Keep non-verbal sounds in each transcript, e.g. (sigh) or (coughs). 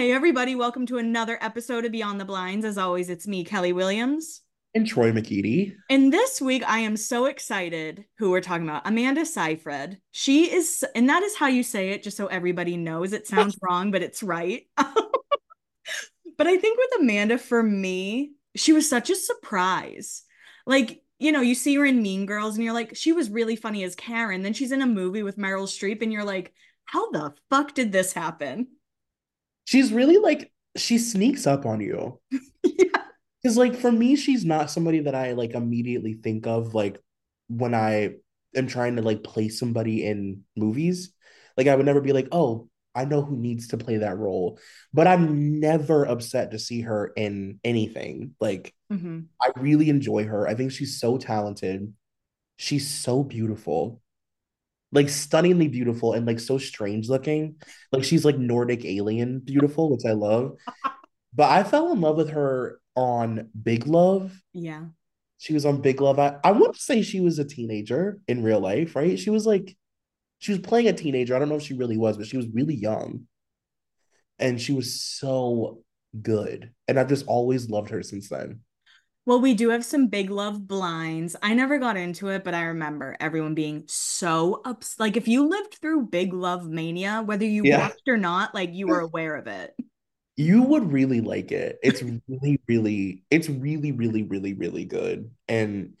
Hey, everybody, welcome to another episode of Beyond the Blinds. As always, it's me, Kelli Williams. And Troy McEady. And this week, I am so excited who we're talking about Amanda Seyfried. She is, and that is how you say it, just so everybody knows. It sounds (laughs) wrong, but it's right. (laughs) but I think with Amanda, for me, she was such a surprise. Like, you know, you see her in Mean Girls and you're like, she was really funny as Karen. Then she's in a movie with Meryl Streep and you're like, how the fuck did this happen? She's really like she sneaks up on you. (laughs) yeah. Cause like for me, she's not somebody that I like immediately think of like when I am trying to like play somebody in movies. Like I would never be like, oh, I know who needs to play that role. But I'm never upset to see her in anything. Like mm-hmm. I really enjoy her. I think she's so talented. She's so beautiful like stunningly beautiful and like so strange looking. Like she's like Nordic alien beautiful, which I love. (laughs) but I fell in love with her on Big Love. Yeah. She was on Big Love. I, I want to say she was a teenager in real life, right? She was like, she was playing a teenager. I don't know if she really was, but she was really young. And she was so good. And I've just always loved her since then. Well, we do have some big love blinds. I never got into it, but I remember everyone being so ups. Like if you lived through big love mania, whether you yeah. watched or not, like you were aware of it. You would really like it. It's really, really, it's really, really, really, really good. And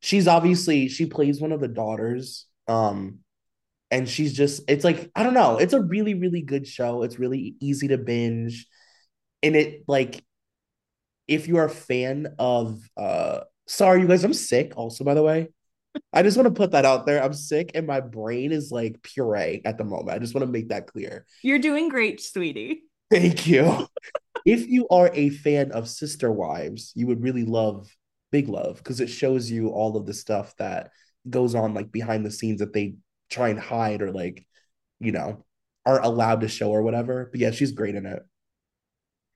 she's obviously she plays one of the daughters. Um, and she's just it's like, I don't know, it's a really, really good show. It's really easy to binge. And it like if you are a fan of uh sorry you guys i'm sick also by the way. I just want to put that out there. I'm sick and my brain is like puree at the moment. I just want to make that clear. You're doing great sweetie. Thank you. If you are a fan of sister wives you would really love big love because it shows you all of the stuff that goes on like behind the scenes that they try and hide or like you know aren't allowed to show or whatever. But yeah she's great in it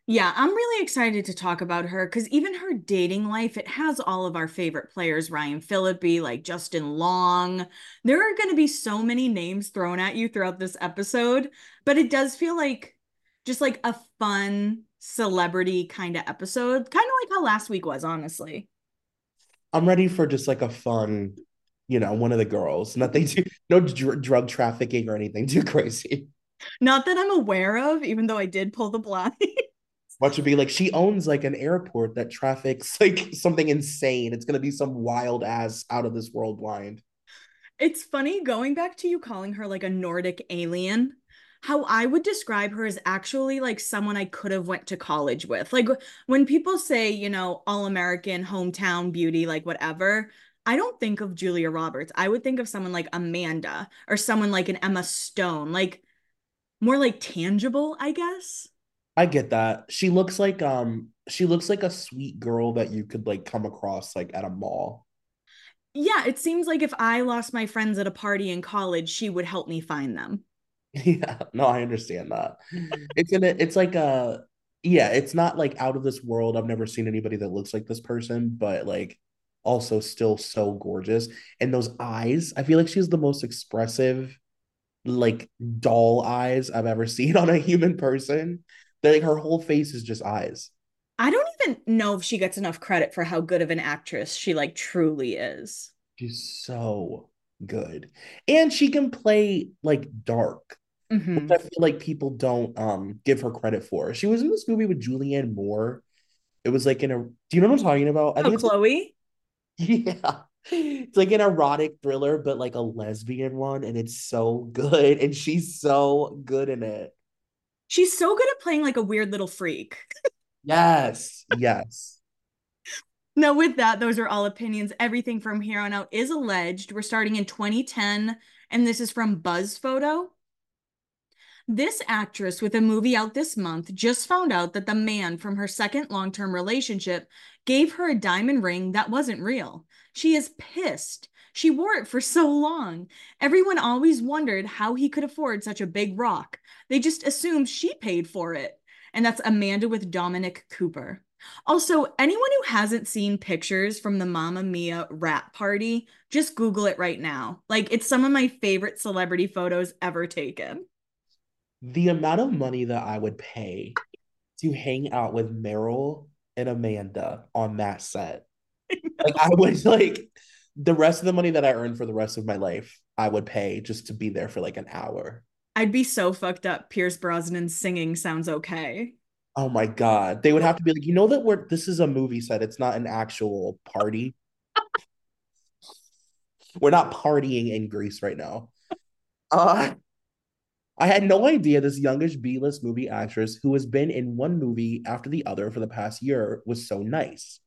yeah, I'm really excited to talk about her because even her dating life, it has all of our favorite players Ryan Phillippe, like Justin Long. There are going to be so many names thrown at you throughout this episode, but it does feel like just like a fun celebrity kind of episode, kind of like how last week was, honestly. I'm ready for just like a fun, you know, one of the girls. Nothing too, no dr- drug trafficking or anything too crazy. Not that I'm aware of, even though I did pull the blind. Watch it be like she owns like an airport that traffics (laughs) like something insane. It's gonna be some wild ass out of this world blind. It's funny going back to you calling her like a Nordic alien. How I would describe her as actually like someone I could have went to college with. Like when people say, you know, all American, hometown beauty, like whatever, I don't think of Julia Roberts. I would think of someone like Amanda or someone like an Emma Stone, like more like tangible, I guess. I get that. She looks like um she looks like a sweet girl that you could like come across like at a mall. Yeah, it seems like if I lost my friends at a party in college, she would help me find them. (laughs) Yeah, no, I understand that. it's in it, it's like a yeah, it's not like out of this world. I've never seen anybody that looks like this person, but like also still so gorgeous. And those eyes, I feel like she's the most expressive, like doll eyes I've ever (laughs) seen on a human person. They're like her whole face is just eyes. I don't even know if she gets enough credit for how good of an actress she like truly is. She's so good. And she can play like dark, Mhm. which I feel like people don't um give her credit for. She was in this movie with Julianne Moore. It was like in a do you know what I'm talking about? I Oh, think it's Chloe? (laughs) yeah. It's like an erotic thriller, but like a lesbian one, and it's so good. And she's so good in it. She's so good at playing like a weird little freak. Yes. Yes. (laughs) Now, with that, those are all opinions. Everything from here on out is alleged. We're starting in 2010, and this is from Buzzfoto. This actress with a movie out this month just found out that the man from her second long term relationship gave her a diamond ring that wasn't real. She is pissed. She wore it for so long. Everyone always wondered how he could afford such a big rock. They just assumed she paid for it. And that's Amanda with Dominic Cooper. Also, anyone who hasn't seen pictures from the Mamma Mia wrap party, just Google it right now. Like, it's some of my favorite celebrity photos ever taken. The amount of money that I would pay to hang out with Meryl and Amanda on that set. (laughs) Like I was like the rest of the money that I earned for the rest of my life, I would pay just to be there for like an hour. I'd be so fucked up. Pierce Brosnan singing sounds okay. Oh my God. They would have to be like, you know that we're this is a movie set, it's not an actual party. (laughs) We're not partying in Greece right now. (laughs) Uh I had no idea this youngish B-list movie actress who has been in one movie after the other for the past year was so nice.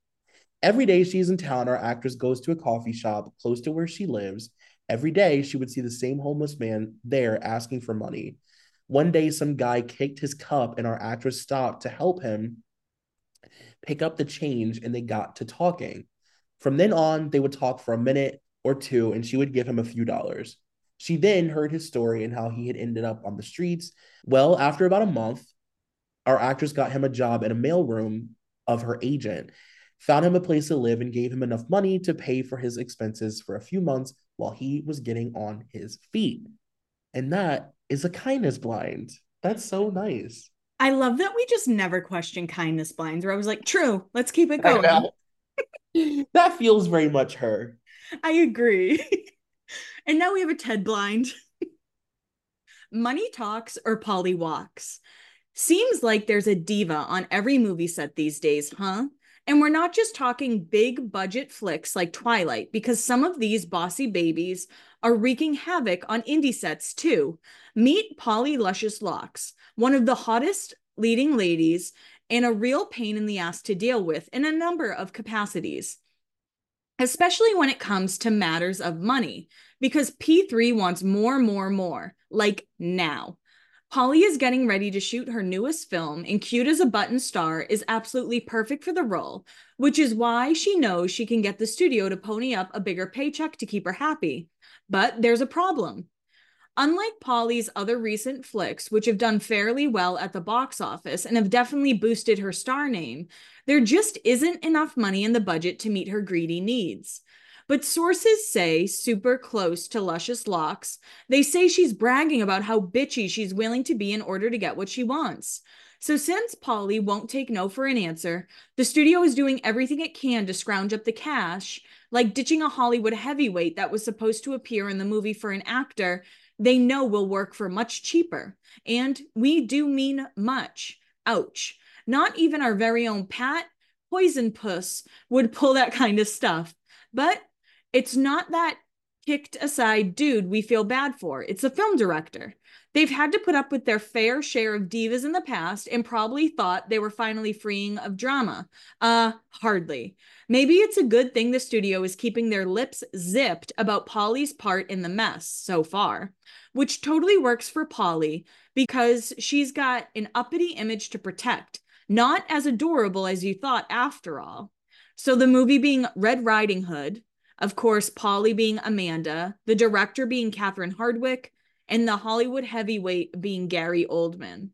Every day she's in town, our actress goes to a coffee shop close to where she lives. Every day she would see the same homeless man there asking for money. One day, some guy kicked his cup, and our actress stopped to help him pick up the change, and they got to talking. From then on, they would talk for a minute or two, and she would give him a few dollars. She then heard his story and how he had ended up on the streets. Well, after about a month, our actress got him a job in a mailroom of her agent, found him a place to live, and gave him enough money to pay for his expenses for a few months while he was getting on his feet. And that is a kindness blind. That's so nice. I love that we just never question kindness blinds, where I was like, true, let's keep it going. (laughs) that feels very much her. I agree. (laughs) and now we have a Ted blind. (laughs) Money talks or Polly walks. Seems like there's a diva on every movie set these days, huh? And we're not just talking big budget flicks like Twilight, because some of these bossy babies are wreaking havoc on indie sets too. Meet Polly Luscious Locks, one of the hottest leading ladies and a real pain in the ass to deal with in a number of capacities, especially when it comes to matters of money, because P3 wants more, more, more, like now. Polly is getting ready to shoot her newest film, and Cute as a Button Star is absolutely perfect for the role, which is why she knows she can get the studio to pony up a bigger paycheck to keep her happy. But there's a problem. Unlike Polly's other recent flicks, which have done fairly well at the box office and have definitely boosted her star name, there just isn't enough money in the budget to meet her greedy needs. But sources say, super close to Luscious Locks, they say she's bragging about how bitchy she's willing to be in order to get what she wants. So, since Polly won't take no for an answer, the studio is doing everything it can to scrounge up the cash, like ditching a Hollywood heavyweight that was supposed to appear in the movie for an actor they know will work for much cheaper. And we do mean much. Ouch. Not even our very own Pat Poison Puss would pull that kind of stuff. But it's not that kicked aside dude we feel bad for. It's a film director. They've had to put up with their fair share of divas in the past and probably thought they were finally freeing of drama. Uh, hardly. Maybe it's a good thing the studio is keeping their lips zipped about Polly's part in the mess so far, which totally works for Polly because she's got an uppity image to protect, not as adorable as you thought after all. So the movie being Red Riding Hood, of course, Polly being Amanda, the director being Catherine Hardwicke, and the Hollywood heavyweight being Gary Oldman.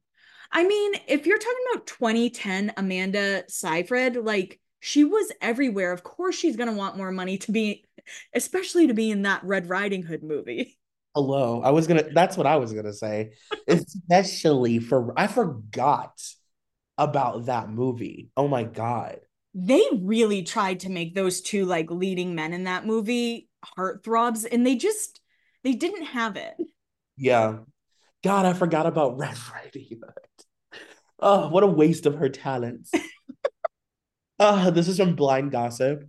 I mean, if you're talking about 2010 Amanda Seyfried, like she was everywhere. Of course, she's going to want more money to be, especially to be in that Red Riding Hood movie. Hello. I was going to, that's what I was going to say. Especially for, I forgot about that movie. Oh my God. They really tried to make those two like leading men in that movie heartthrobs and they just, they didn't have it. Yeah. God, I forgot about Red Riding Hood. Oh, what a waste of her talents. Uh, (laughs) this is from Blind Gossip.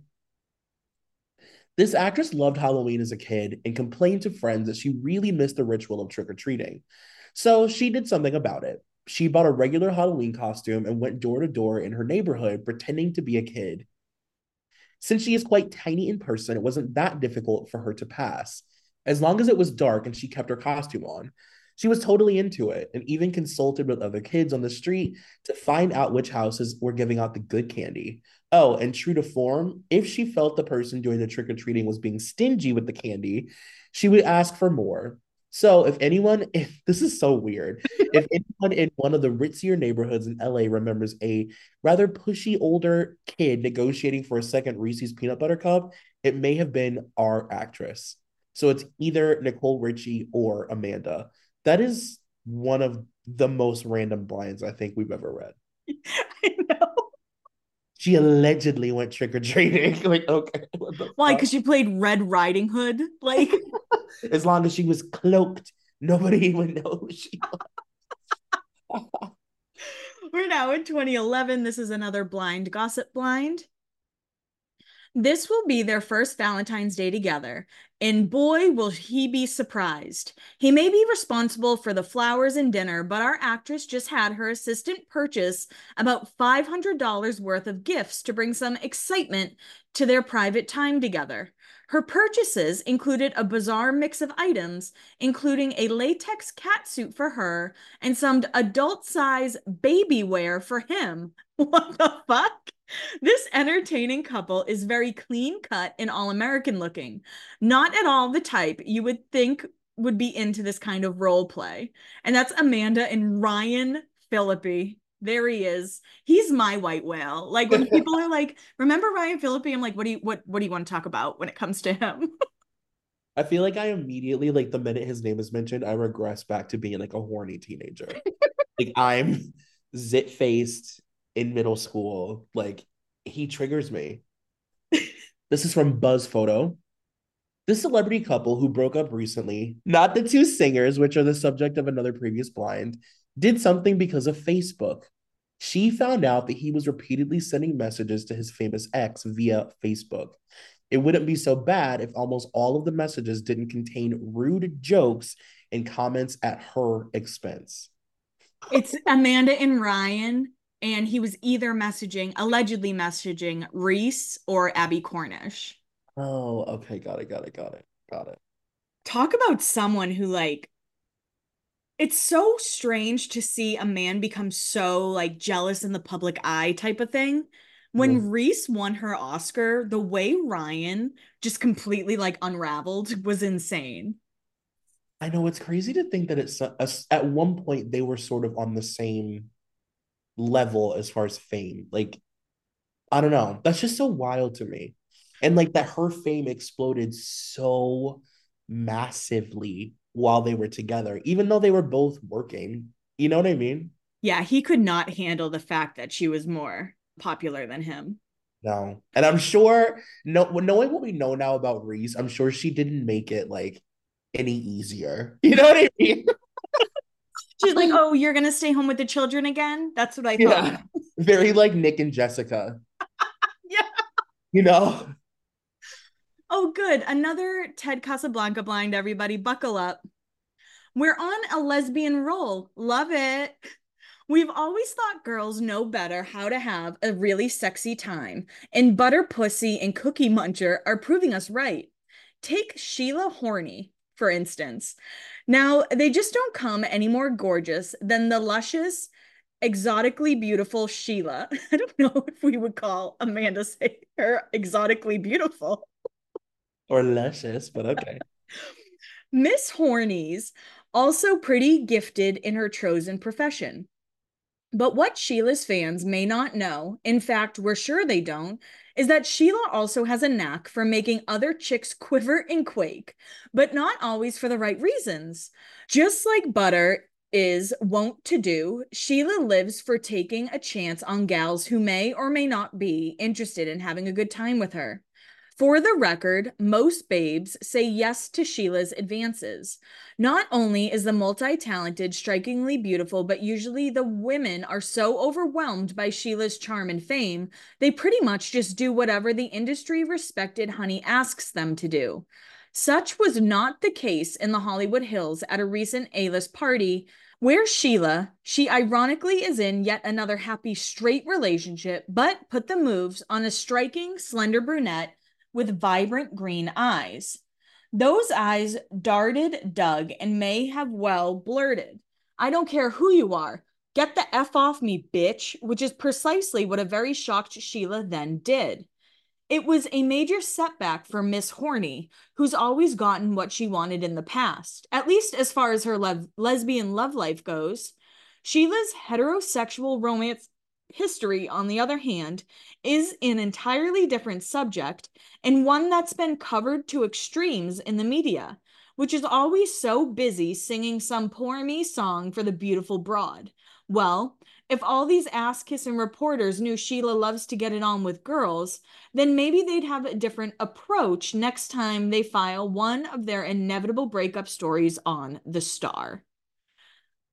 This actress loved Halloween as a kid and complained to friends that she really missed the ritual of trick or treating. So she did something about it. She bought a regular Halloween costume and went door to door in her neighborhood pretending to be a kid. Since she is quite tiny in person, it wasn't that difficult for her to pass, as long as it was dark and she kept her costume on. She was totally into it and even consulted with other kids on the street to find out which houses were giving out the good candy. Oh, and true to form, if she felt the person doing the trick or treating was being stingy with the candy, she would ask for more. So, if anyone, (laughs) if this is so weird, if (laughs) anyone in one of the ritzier neighborhoods in LA remembers a rather pushy older kid negotiating for a second Reese's peanut butter cup, it may have been our actress. So, it's either Nicole Richie or Amanda. That is one of the most random blinds I think we've ever read. (laughs) I know. She allegedly went trick or treating. (laughs) like, okay. Why? Because she played Red Riding Hood. Like, (laughs) as long as she was cloaked, nobody would know who she was. (laughs) We're now in 2011. This is another blind gossip blind. This will be their first Valentine's Day together, and boy, will he be surprised. He may be responsible for the flowers and dinner, but our actress just had her assistant purchase about $500 worth of gifts to bring some excitement to their private time together. Her purchases included a bizarre mix of items, including a latex cat suit for her and some adult size baby wear for him. (laughs) What the fuck? This entertaining couple is very clean cut and all American looking. Not at all the type you would think would be into this kind of role play. And that's Amanda and Ryan Phillippe. There he is. He's my white whale. Like when (laughs) people are like, "Remember Ryan Phillippe?" I'm like, "What do you what what do you want to talk about when it comes to him?" (laughs) I feel like I immediately like the minute his name is mentioned, I regress back to being like a horny teenager. like I'm zit faced in middle school. Like he triggers me. this is from Buzzfoto. This celebrity couple who broke up recently, not the two singers, which are the subject of another previous blind, did something because of Facebook. She found out that he was repeatedly sending messages to his famous ex via Facebook. It wouldn't be so bad if almost all of the messages didn't contain rude jokes and comments at her expense. It's Amanda and Ryan and he was either messaging, allegedly messaging Reese or Abbie Cornish. Oh, okay, got it, got it, got it, got it. Talk about someone who like it's so strange to see a man become so like jealous in the public eye type of thing. When yeah. Reese won her Oscar, the way Ryan just completely like unraveled was insane. I know it's crazy to think that it's a, a, at one point they were sort of on the same level as far as fame. Like, I don't know. That's just so wild to me. And like that her fame exploded so massively while they were together, even though they were both working. You know what I mean? Yeah, he could not handle the fact that she was more popular than him. No. And I'm sure no knowing what we know now about Reese, I'm sure she didn't make it like any easier. (laughs) You know what I mean? She's like, "Oh, you're gonna stay home with the children again?" That's what I thought. Yeah. Very like Nick and Jessica. (laughs) yeah. You know. Oh, good. Another Ted Casablanca blind. Everybody, buckle up. We're on a lesbian roll. Love it. We've always thought girls know better how to have a really sexy time, and Butter Pussy and Cookie Muncher are proving us right. Take Sheila Horny, for instance. Now, they just don't come any more gorgeous than the luscious, exotically beautiful Sheila. (laughs) I don't know if we would call Amanda say her exotically beautiful. Or luscious, but okay. (laughs) Miss Hornies, also pretty gifted in her chosen profession. But what Sheila's fans may not know, in fact, we're sure they don't, is that Sheila also has a knack for making other chicks quiver and quake, but not always for the right reasons. Just like Butter is wont to do, Sheila lives for taking a chance on gals who may or may not be interested in having a good time with her. For the record, most babes say yes to Sheila's advances. Not only is the multi talented strikingly beautiful, but usually the women are so overwhelmed by Sheila's charm and fame, they pretty much just do whatever the industry respected honey asks them to do. Such was not the case in the Hollywood Hills at a recent A list party where Sheila, she ironically is in yet another happy straight relationship, but put the moves on a striking, slender brunette with vibrant green eyes. Those eyes darted Doug and may have well blurted, I don't care who you are. Get the F off me, bitch, which is precisely what a very shocked Sheila then did. It was a major setback for Miss Horny, who's always gotten what she wanted in the past, at least as far as her le- lesbian love life goes. Sheila's heterosexual romance history, on the other hand, is an entirely different subject and one that's been covered to extremes in the media, which is always so busy singing some poor me song for the beautiful broad. Well, if all these ass kissing reporters knew Sheila loves to get it on with girls, then maybe they'd have a different approach next time they file one of their inevitable breakup stories on The Star.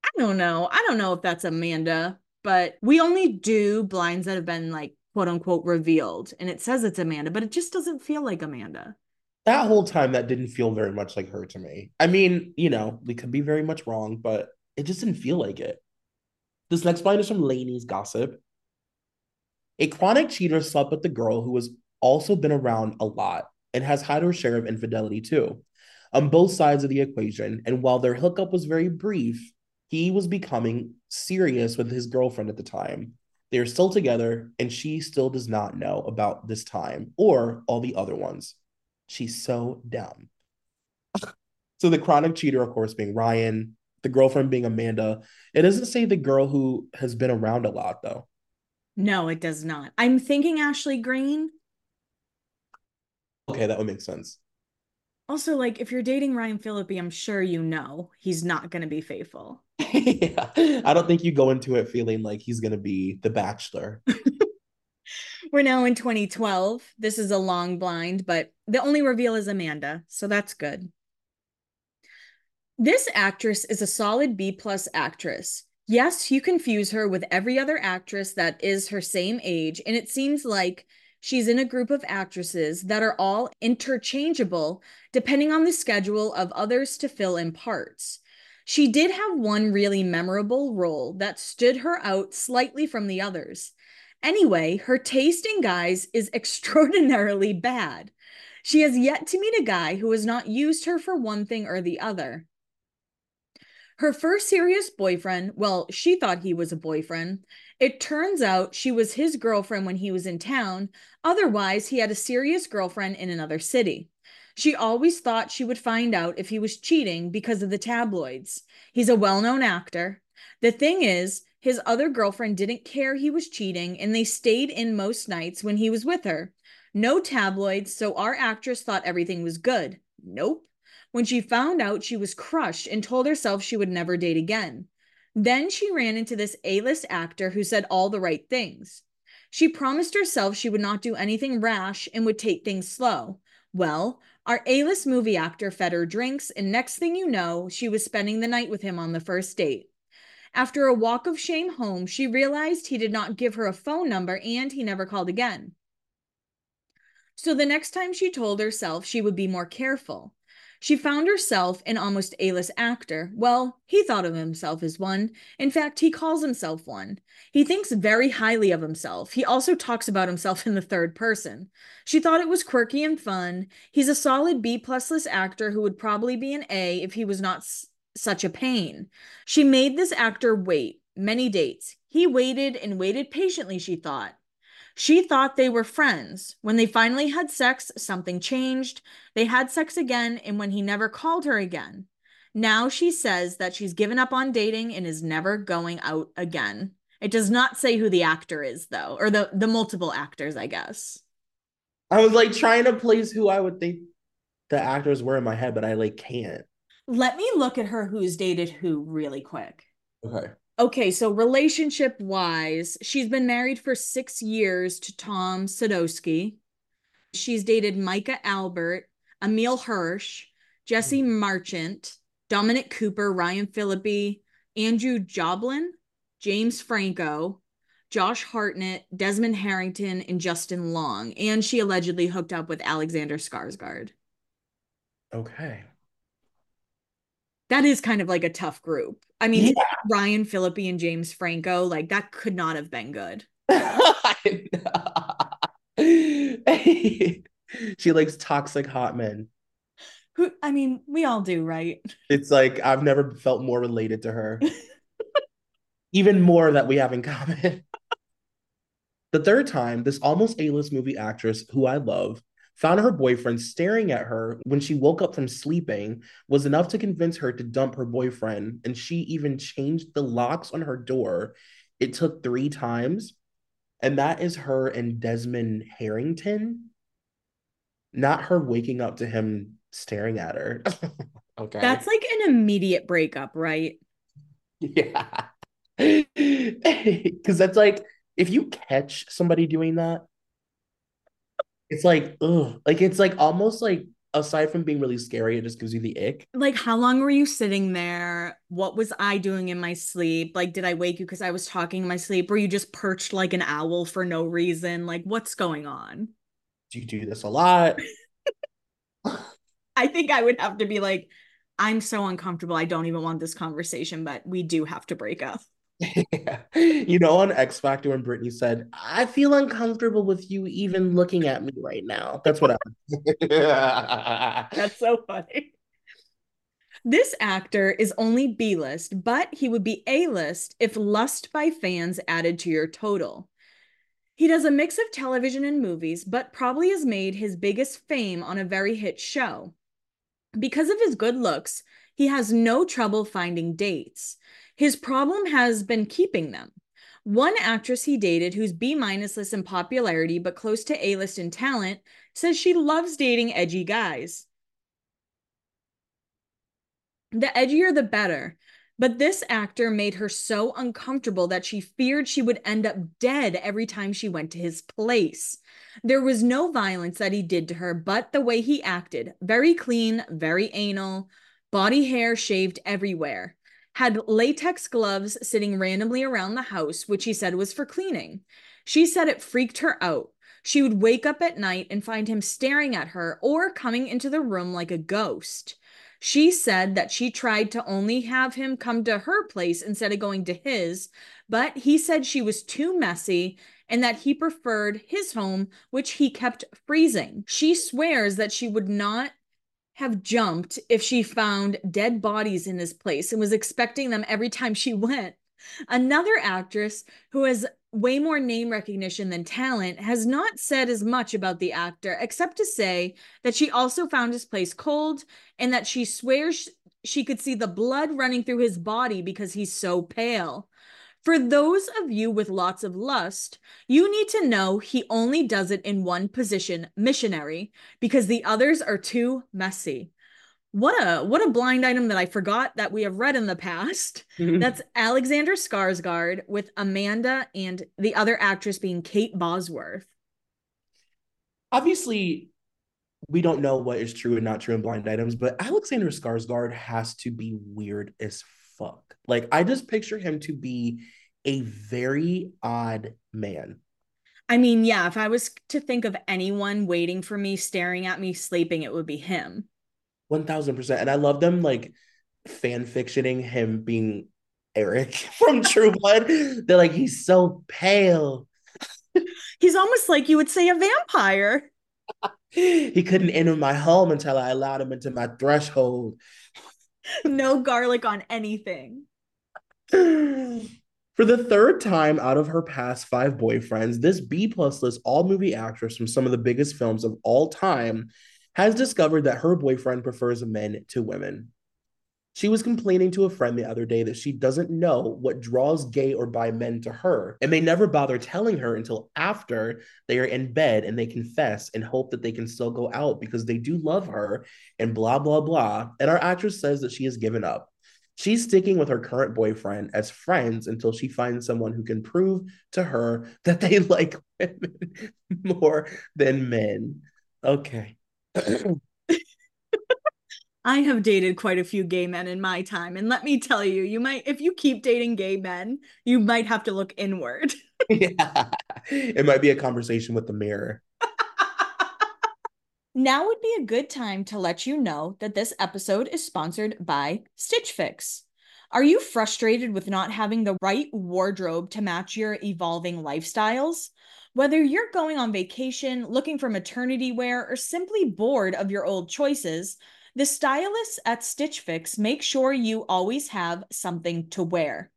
I don't know. I don't know if that's Amanda but we only do blinds that have been like quote unquote revealed and it says it's Amanda, but it just doesn't feel like Amanda. That whole time that didn't feel very much like her to me. I mean, you know, we could be very much wrong, but it just didn't feel like it. This next blind is from Lainey's gossip. A chronic cheater slept with the girl who has also been around a lot and has had her share of infidelity too, on both sides of the equation. And while their hookup was very brief, he was becoming serious with his girlfriend at the time. They're still together, and she still does not know about this time or all the other ones. She's so dumb. so the chronic cheater, of course, being Ryan, the girlfriend being Amanda. It doesn't say the girl who has been around a lot, though. No, it does not. I'm thinking Ashley Greene. Okay, that would make sense. Also, like if you're dating Ryan Phillippe, I'm sure you know he's not going to be faithful. (laughs) yeah. I don't think you go into it feeling like he's going to be the bachelor. (laughs) We're now in 2012. This is a long blind, but the only reveal is Amanda, so that's good. This actress is a solid B plus actress. Yes, you confuse her with every other actress that is her same age, and it seems like she's in a group of actresses that are all interchangeable depending on the schedule of others to fill in parts. She did have one really memorable role that stood her out slightly from the others. Anyway, her taste in guys is (laughs) extraordinarily bad. She has yet to meet a guy who has not used her for one thing or the other. Her first serious boyfriend, well, she thought he was a boyfriend. It turns out she was his girlfriend when he was in town. Otherwise, he had a serious girlfriend in another city. She always thought she would find out if he was cheating because of the tabloids. He's a well known actor. The thing is, his other girlfriend didn't care he was cheating, and they stayed in most nights when he was with her. No tabloids, so our actress thought everything was good. Nope. When she found out, she was crushed and told herself she would never date again. Then she ran into this A list actor who said all the right things. She promised herself she would not do anything rash and would take things slow. Well, our A list movie actor fed her drinks, and next thing you know, she was spending the night with him on the first date. After a walk of shame home, she realized he did not give her a phone number and he never called again. So the next time she told herself she would be more careful. She found herself an almost A list actor. Well, he thought of himself as one. In fact, he calls himself one. He thinks very highly of himself. He also talks about himself (laughs) in the third person. She thought it was quirky and fun. He's a solid B plus list actor who would probably be an A if he was not s- such a pain. She made this actor wait many dates. He waited and waited patiently, she thought. She thought they were friends. When they finally had sex, something changed. They had sex again, and when he never called her again. Now she says that she's given up on dating and is never going out again. It does not say who the actor is though, or the the multiple actors, I guess. I was like trying to place who I would think the actors were in my head, but I like can't. Let me look at her who's dated who really quick. Okay. Okay, so relationship wise, she's been married for six years to Tom Sadoski. She's dated Micah Alberti, Emile Hirsch, Jesse Hmm. Marchant, Dominic Cooper, Ryan Phillippe, Andrew Joblin, James Franco, Josh Hartnett, Desmond Harrington, and Justin Long. And she allegedly hooked up with Alexander Skarsgård. Okay. That is kind of like a tough group. I mean, Yeah. Ryan Phillippe and James Franco, like that could not have been good. (laughs) (laughs) she likes toxic hot men. Who I mean, we all do, right? It's like I've never felt more related to her. (laughs) Even more that we have in common. the third time, this almost A-list movie actress who I love found her boyfriend staring at her when she woke up from sleeping was enough to convince her to dump her boyfriend and she even changed the locks on her door. It took 3 times and that is her and Desmond Harrington. Not her waking up to him staring at her. (laughs) okay. That's like an immediate breakup, right? Yeah. (laughs) Because that's like, if you catch somebody doing that, it's like, ugh. Like, it's like almost like, aside from being really scary, it just gives you the ick. Like, how long were you sitting there? What was I doing in my sleep? Like, did I wake you because I was talking in my sleep? Were you just perched like an owl for no reason? Like, what's going on? Do you do this a lot? (laughs) I think I would have to be like, I'm so uncomfortable. I don't even want this conversation, but we do have to break up. (laughs) You know, on X Factor, when Britney said, I feel uncomfortable with you even looking at me right now. That's what I. (laughs) That's so funny. This actor is only B list, but he would be A list if Lust by fans added to your total. He does a mix of television and movies, but probably has made his biggest fame on a very hit show. Because of his good looks, he has no trouble finding dates. His problem has been keeping them. One actress he dated, who's B minus list in popularity but close to A list in talent, says she loves dating edgy guys. The edgier, the better. But this actor made her so uncomfortable that she feared she would end up dead every time she went to his place. There was no violence that he did to her, but the way he acted very clean, very anal, body hair shaved everywhere. Had latex gloves sitting randomly around the house, which he said was for cleaning. She said it freaked her out. She would wake up at night and find him staring at her or coming into the room like a ghost. She said that she tried to only have him come to her place instead of going to his, but he said she was too messy and that he preferred his home, which he kept freezing. She swears that she would not have jumped if she found dead bodies in his place and was expecting them every time she (laughs) went. Another actress who has way more name recognition than talent has not said as much about the actor except to say that she also found his place cold and that she swears she could see the blood running through his body because he's so pale. For those of you with lots of lust, you need to know he only does it in one position, missionary, because the others are too messy. What a what a blind item that I forgot that we have read in the past. Mm-hmm. That's Alexander Skarsgård with Amanda and the other actress being Kate Bosworth. Obviously, we don't know what is true and not true in blind items, but Alexander Skarsgård has to be weird as fuck. Like, I just picture him to be a very odd man. I mean, yeah, if I was to think of anyone waiting for me, staring at me, sleeping, it would be him. 1000%. And I love them like fan fictioning him being Eric (laughs) from True Blood. They're like, he's so pale. (laughs) He's almost like you would say a vampire. (laughs) He couldn't enter my home until I allowed him into my threshold. No garlic on anything. (sighs) For the third time out of her past five boyfriends, this B plus list all movie actress from some of the biggest films of all time has discovered that her boyfriend prefers men to women. She was complaining to a friend the other day that she doesn't know what draws gay or bi men to her, and they never bother telling her until after they are in bed and they confess and hope that they can still go out because they do love her and blah, blah, blah. And our actress says that she has given up. She's sticking with her current boyfriend as friends until she finds someone who can prove to her that they (laughs) like women more than men. Okay. (clears throat) I have dated quite a few gay men in my time. And let me tell you, you might, if you keep dating gay men, you might have to look inward. (laughs) (laughs) yeah. It might be a conversation with the mirror. (laughs) now would be a good time to let you know that this episode is sponsored by Stitch Fix. Are you frustrated with not having the right wardrobe to match your evolving lifestyles? Whether you're going on vacation, looking for maternity wear, or simply bored of your old choices, the stylists at Stitch Fix make sure you always have something to wear.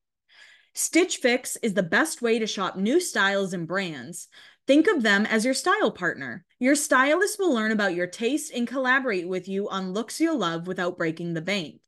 Stitch Fix is the best way to shop new styles and brands. Think of them as your style partner. Your stylist will learn about your taste and collaborate with you on looks you'll love without breaking the bank.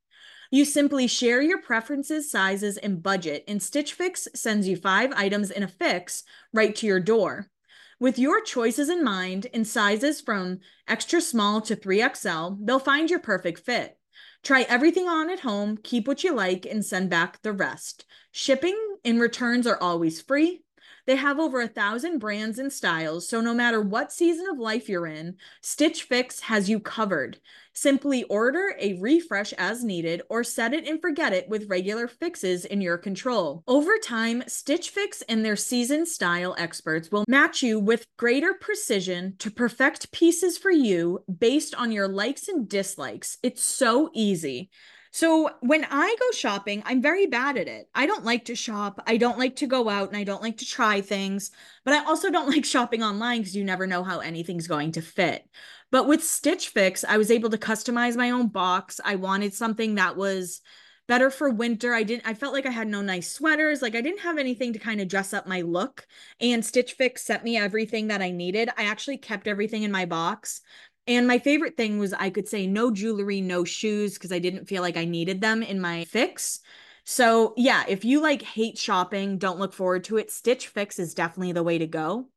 You simply share your preferences, sizes, and budget, and Stitch Fix sends you five items in a fix right to your door. With your choices in mind in sizes from extra small to 3XL, they'll find your perfect fit. Try everything on at home, keep what you like, and send back the rest. Shipping and returns are always free. They have over a thousand brands and styles, so no matter what season of life you're in, Stitch Fix has you covered. Simply order a refresh as needed or set it and forget it with regular fixes in your control. Over time, Stitch Fix and their seasoned style experts will match you with greater precision to perfect pieces for you based on your likes and dislikes. It's so easy. So when I go shopping, I'm very bad at it. I don't like to shop. I don't like to go out and I don't like to try things, but I also don't (laughs) like shopping online because you never know how anything's going to fit. But with Stitch Fix, I was able to customize my own box. I wanted something that was better for winter. I didn't I felt like I had no nice sweaters. Like I didn't have anything to kind of dress up my look. And Stitch Fix sent me everything that I needed. I actually kept everything in my box. And my favorite thing was I could say no jewelry, no shoes because I didn't feel like I needed them in my fix. So, yeah, if you like hate shopping, don't look forward to it. Stitch Fix is definitely the way to go.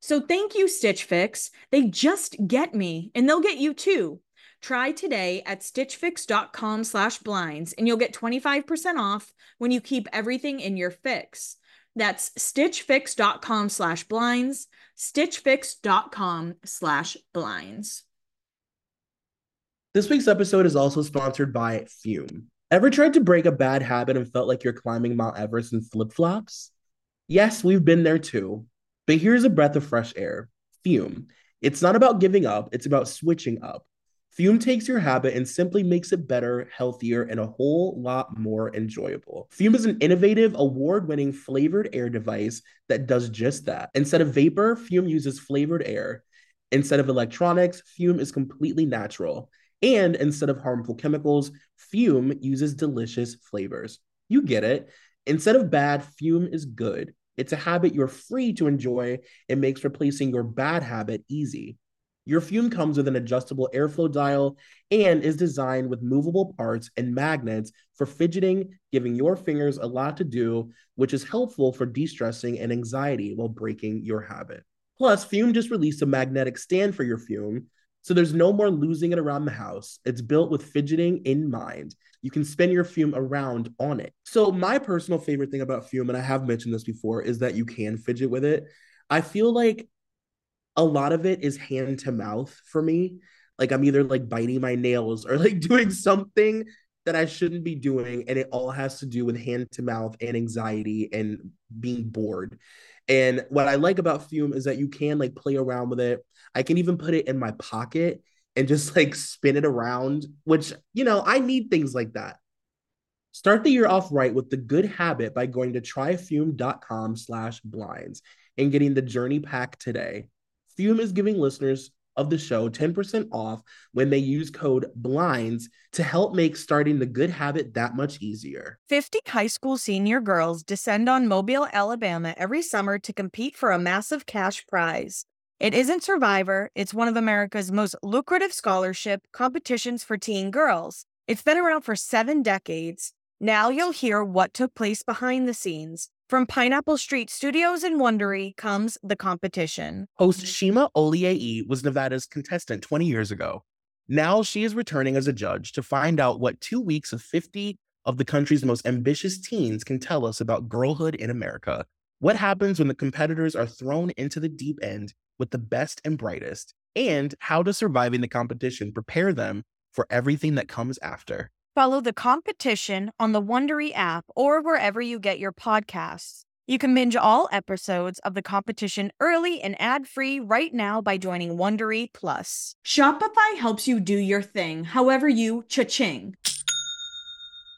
So thank you, Stitch Fix. They just get me, and they'll get you too. Try today at stitchfix.com slash blinds, and you'll get 25% off when you keep everything in your fix. That's stitchfix.com slash blinds, stitchfix.com slash blinds. This week's episode is also sponsored by Füm. Ever tried to break a bad habit and felt like you're climbing Mount Everest in flip flops? Yes, we've been there too. But here's a breath of fresh air Füm. It's not about giving up, it's about switching up. Füm takes your habit and simply makes it better, healthier, and a whole lot more enjoyable. Füm is an innovative, award winning flavored air device that does just that. Instead of vapor, Füm uses flavored air. Instead of electronics, Füm is completely natural. And instead of harmful chemicals, Füm uses delicious flavors. You get it. Instead of bad, Füm is good. It's a habit you're free to enjoy and makes replacing your bad habit easy. Your Füm comes with an adjustable airflow dial and is designed with movable parts and magnets for fidgeting, giving your fingers a lot to do, which is helpful for de stressing and anxiety while breaking your habit. Plus, Füm just released a magnetic stand for your Füm, so there's no more losing it around the house. It's built with fidgeting in mind you can spin your Füm around on it. So my personal favorite thing about Füm, and I have mentioned this before, is that you can fidget with it. I feel like a lot of it is hand to mouth for me. Like I'm either like biting my nails or like (laughs) doing something that I shouldn't be doing. And it all has to do with hand to mouth and anxiety and being bored. And what I like about Füm is that you can like play around with it. I can even put it in my pocket and just (laughs) like spin it around, which, you know, I need things like that. Start the year off right with the good habit by going to tryfum.com slash blinds and getting the journey pack today. Füm is giving listeners of the show 10% off when they use code BLINDS to help make starting the good habit that much easier. 50 high school senior girls descend on Mobile, Alabama every summer to compete for a massive cash prize. It isn't Survivor, it's one of America's most lucrative scholarship competitions for teen girls. It's been around for seven decades. Now you'll hear what took place behind the scenes. From Pineapple Street Studios in Wondery comes The Competition. Host Shima Oliaee was Nevada's contestant 20 years ago. Now she is returning as a judge to find out what two weeks of 50 of the country's most ambitious teens can tell us about girlhood in America. What happens when the competitors are thrown into the deep end with the best and brightest? And how does surviving the competition prepare them for everything that comes after? Follow the competition on the Wondery app or wherever you get your podcasts. You can binge all episodes of the competition early and ad-free right now by joining Wondery Plus. Shopify helps you do your thing, however you cha-ching.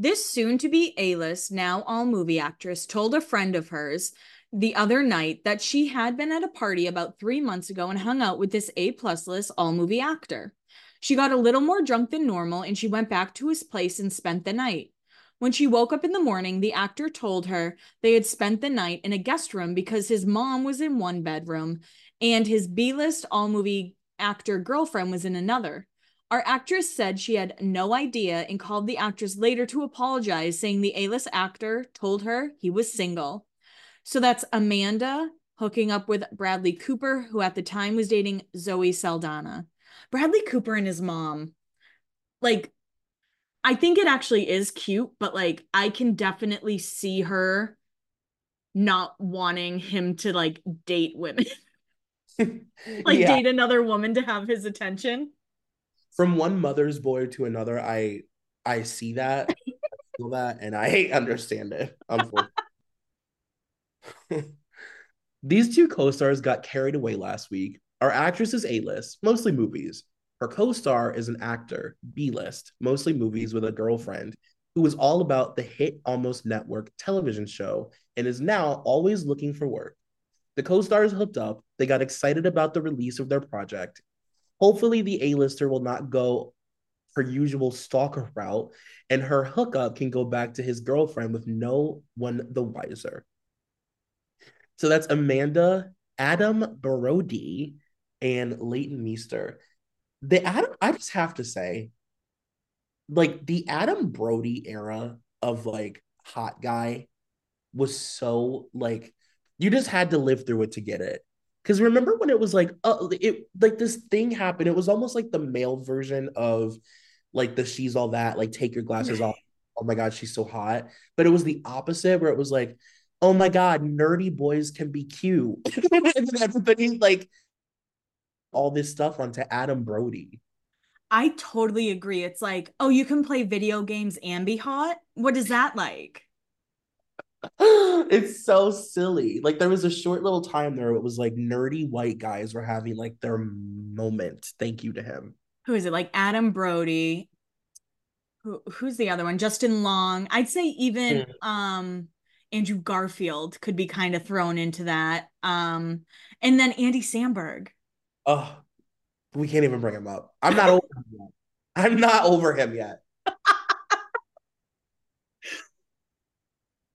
This soon to be A list, now all movie actress told a friend of hers the other night that she had been at a party about three months ago and hung out with this A plus list all movie actor. She got a little more drunk than normal and she went back to his place and spent the night. When she woke up in the morning, the actor told her they had spent the night in a guest room because his mom was in one bedroom and his B list all movie actor girlfriend was in another. Our actress said she had no idea and called the actress later to apologize, saying the A list actor told her he was single. So that's Amanda hooking up with Bradley Cooper, who at the time was dating Zoe Saldana. Bradley Cooper and his mom, like, I think it actually is cute, but like, I can definitely see her not wanting him to like date women, (laughs) like, yeah. date another woman to have his attention from one mother's boy to another, I I see that, I feel that, and I understand it. (laughs) These two co-stars got carried away last week. Our actress is A-list, mostly movies. Her co-star is an actor, B-list, mostly movies with a girlfriend, who is all about the hit Almost Network television show and is now always looking for work. The co-stars hooked up, they got excited about the release of their project, Hopefully, the A-lister will not go her usual stalker route, and her hookup can go back to his girlfriend with no one the wiser. So that's Amanda, Adam Brody, and Leighton Meester. The Adam, I just have to say, like the Adam Brody era of like hot guy was so like you just had to live through it to get it. Because remember when it was like, uh, it like this thing happened. It was almost like the male version of like the she's all that, like take your glasses off. Oh my god, she's so hot. But it was the opposite where it was like, oh my god, nerdy boys can be cute. (laughs) and then everybody like all this stuff onto Adam Brody. I totally agree. It's like, oh, you can play video games and be hot. What is that like? (laughs) it's so silly. Like there was a short little time there it was like nerdy white guys were having like their moment. Thank you to him. Who is it? Like Adam Brody. Who, who's the other one? Justin Long. I'd say even mm. um Andrew Garfield could be kind of thrown into that. Um, and then Andy Samberg. Oh, we can't even bring him up. I'm not over him yet. I'm not over him yet.